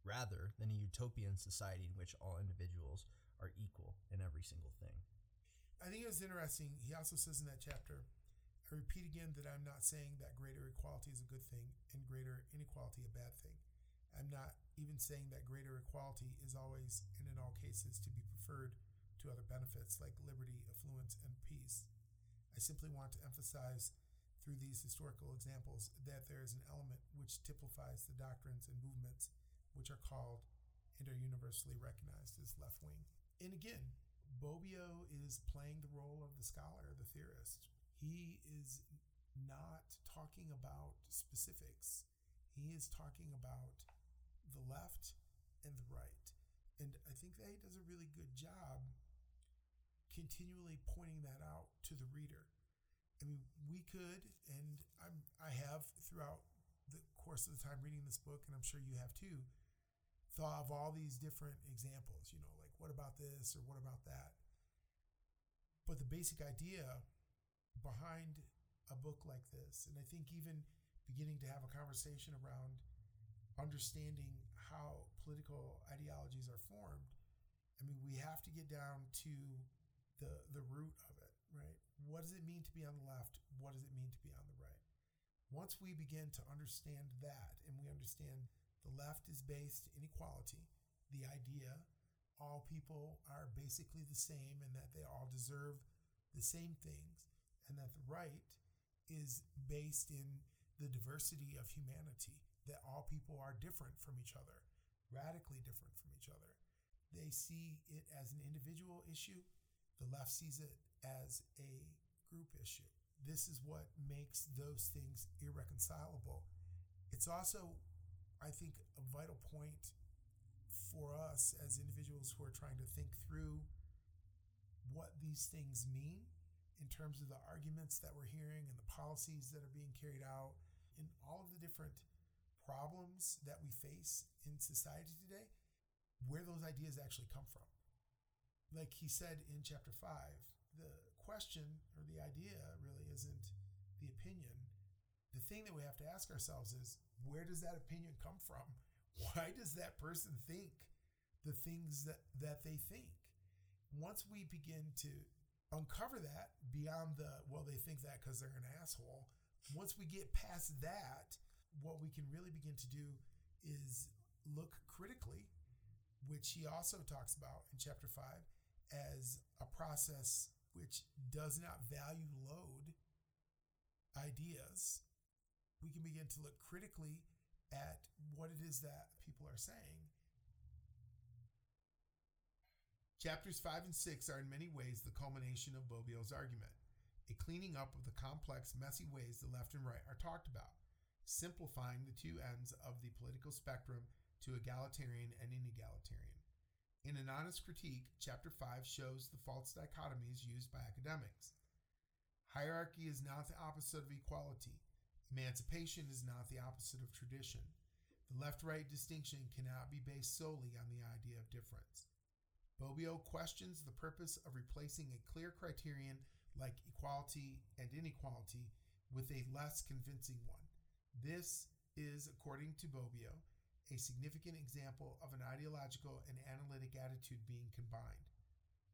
rather than a utopian society in which all individuals are equal in every single thing. I think it was interesting. He also says in that chapter, I repeat again that I'm not saying that greater equality is a good thing and greater inequality a bad thing. I'm not even saying that greater equality is always and in all cases to be preferred to other benefits like liberty, affluence, and peace. I simply want to emphasize through these historical examples that there is an element which typifies the doctrines and movements which are called and are universally recognized as left wing. And again, Bobbio is playing the role of the scholar, the theorist. He is not talking about specifics. He is talking about the left and the right. And I think that he does a really good job continually pointing that out to the reader. I mean, we could, and I'm, I have throughout the course of the time reading this book, and I'm sure you have too, thought of all these different examples, you know, like what about this or what about that? But the basic idea behind a book like this, and I think even beginning to have a conversation around understanding how political ideologies are formed, I mean, we have to get down to the the root of it, right? What does it mean to be on the left? What does it mean to be on the right? Once we begin to understand that, and we understand the left is based in equality, the idea all people are basically the same and that they all deserve the same things, and that the right is based in the diversity of humanity, that all people are different from each other, radically different from each other. They see it as an individual issue, the left sees it as a group issue. This is what makes those things irreconcilable. It's also, I think, a vital point for us as individuals who are trying to think through what these things mean in terms of the arguments that we're hearing and the policies that are being carried out in all of the different problems that we face in society today, where those ideas actually come from. Like he said in chapter five, the question or the idea really isn't the opinion. The thing that we have to ask ourselves is where does that opinion come from? Why does that person think the things that, that they think? Once we begin to uncover that beyond the, well, they think that because they're an asshole, once we get past that, what we can really begin to do is look critically, which he also talks about in chapter 5 as a process which does not value load ideas. We can begin to look critically at what it is that people are saying. Chapters 5 and 6 are in many ways the culmination of Bobbio's argument, a cleaning up of the complex, messy ways the left and right are talked about, simplifying the two ends of the political spectrum to egalitarian and inegalitarian. In an honest critique, Chapter 5 shows the false dichotomies used by academics. Hierarchy is not the opposite of equality. Emancipation is not the opposite of tradition. The left right distinction cannot be based solely on the idea of difference. Bobbio questions the purpose of replacing a clear criterion like equality and inequality with a less convincing one. This is, according to Bobbio, a significant example of an ideological and analytic attitude being combined.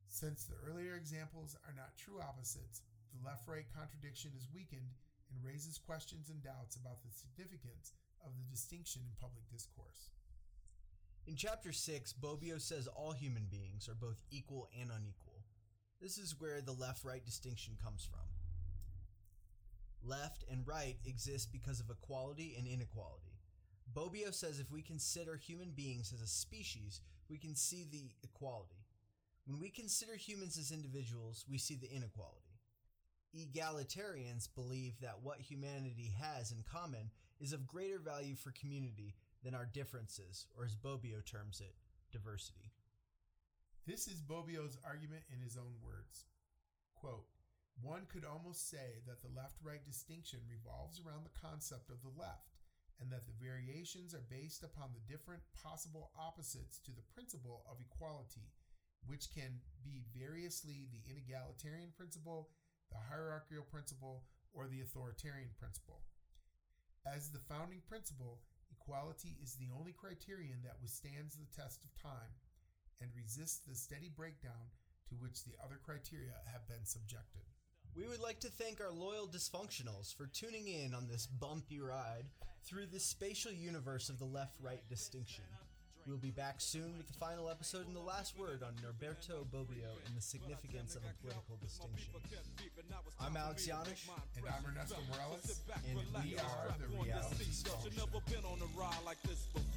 Since the earlier examples are not true opposites, the left right contradiction is weakened and raises questions and doubts about the significance of the distinction in public discourse. In chapter 6, Bobbio says all human beings are both equal and unequal. This is where the left right distinction comes from. Left and right exist because of equality and inequality. Bobbio says if we consider human beings as a species, we can see the equality. When we consider humans as individuals, we see the inequality. Egalitarians believe that what humanity has in common is of greater value for community than our differences, or as Bobbio terms it, diversity. This is Bobbio's argument in his own words. Quote, one could almost say that the left right distinction revolves around the concept of the left, and that the variations are based upon the different possible opposites to the principle of equality, which can be variously the inegalitarian principle, the hierarchical principle, or the authoritarian principle. As the founding principle, Equality is the only criterion that withstands the test of time and resists the steady breakdown to which the other criteria have been subjected. We would like to thank our loyal dysfunctionals for tuning in on this bumpy ride through the spatial universe of the left right distinction. We'll be back soon with the final episode and the last word on Norberto Bobbio and the significance of a political distinction. I'm Alex Yanish. And I'm Ernesto Mireles. And we are the Reality never.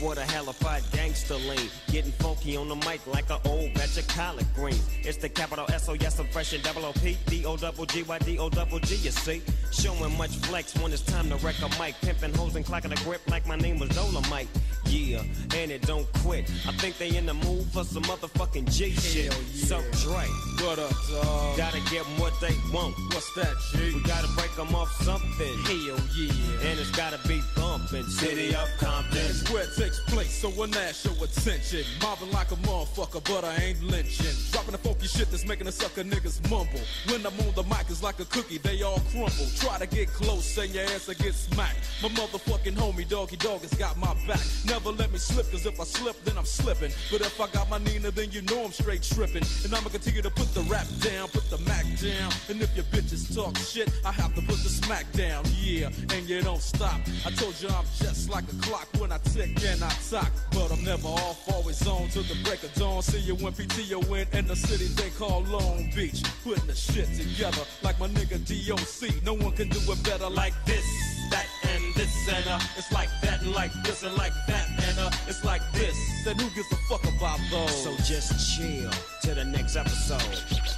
What a hellified gangster lean. Getting funky on the mic like an old batch of collard greens. It's the capital S O yes, I'm fresh and double O P D O double G Y D O double G. You see, showing much flex when it's time to wreck a mic. Pimping hoes and clocking a grip like my name was Dolomite. Yeah, and it don't quit. I think they in the mood for some motherfucking G shit. So Dre, Dog? Uh, gotta give 'em what they want. What's that, G? We gotta break 'em off something. Hell yeah. And it's gotta be bumpin'. City of Compton. It takes place, so when that show attention. Mobbing like a motherfucker, but I ain't lynching. Dropping the funky shit that's making the sucker niggas mumble. When I'm on the mic, it's like a cookie, they all crumble. Try to get close, and your ass will get smacked. My motherfucking homie, Doggy Dog, has got my back. Never let me slip, cause if I slip, then I'm slipping. But if I got my Nina, then you know I'm straight tripping. And I'ma continue to put put the rap down, put the Mac down. And if your bitches talk shit, I have to put the smack down. Yeah, and you don't stop. I told you I'm just like a clock when I tick and I talk. But I'm never off, always on till the break of dawn. See you when PTO win in the city they call Long Beach. Putting the shit together like my nigga DOC. No one can do it better like this, that. It's like that and like this and like that. And uh, it's like this. Then who gives a fuck about those? So just chill till the next episode.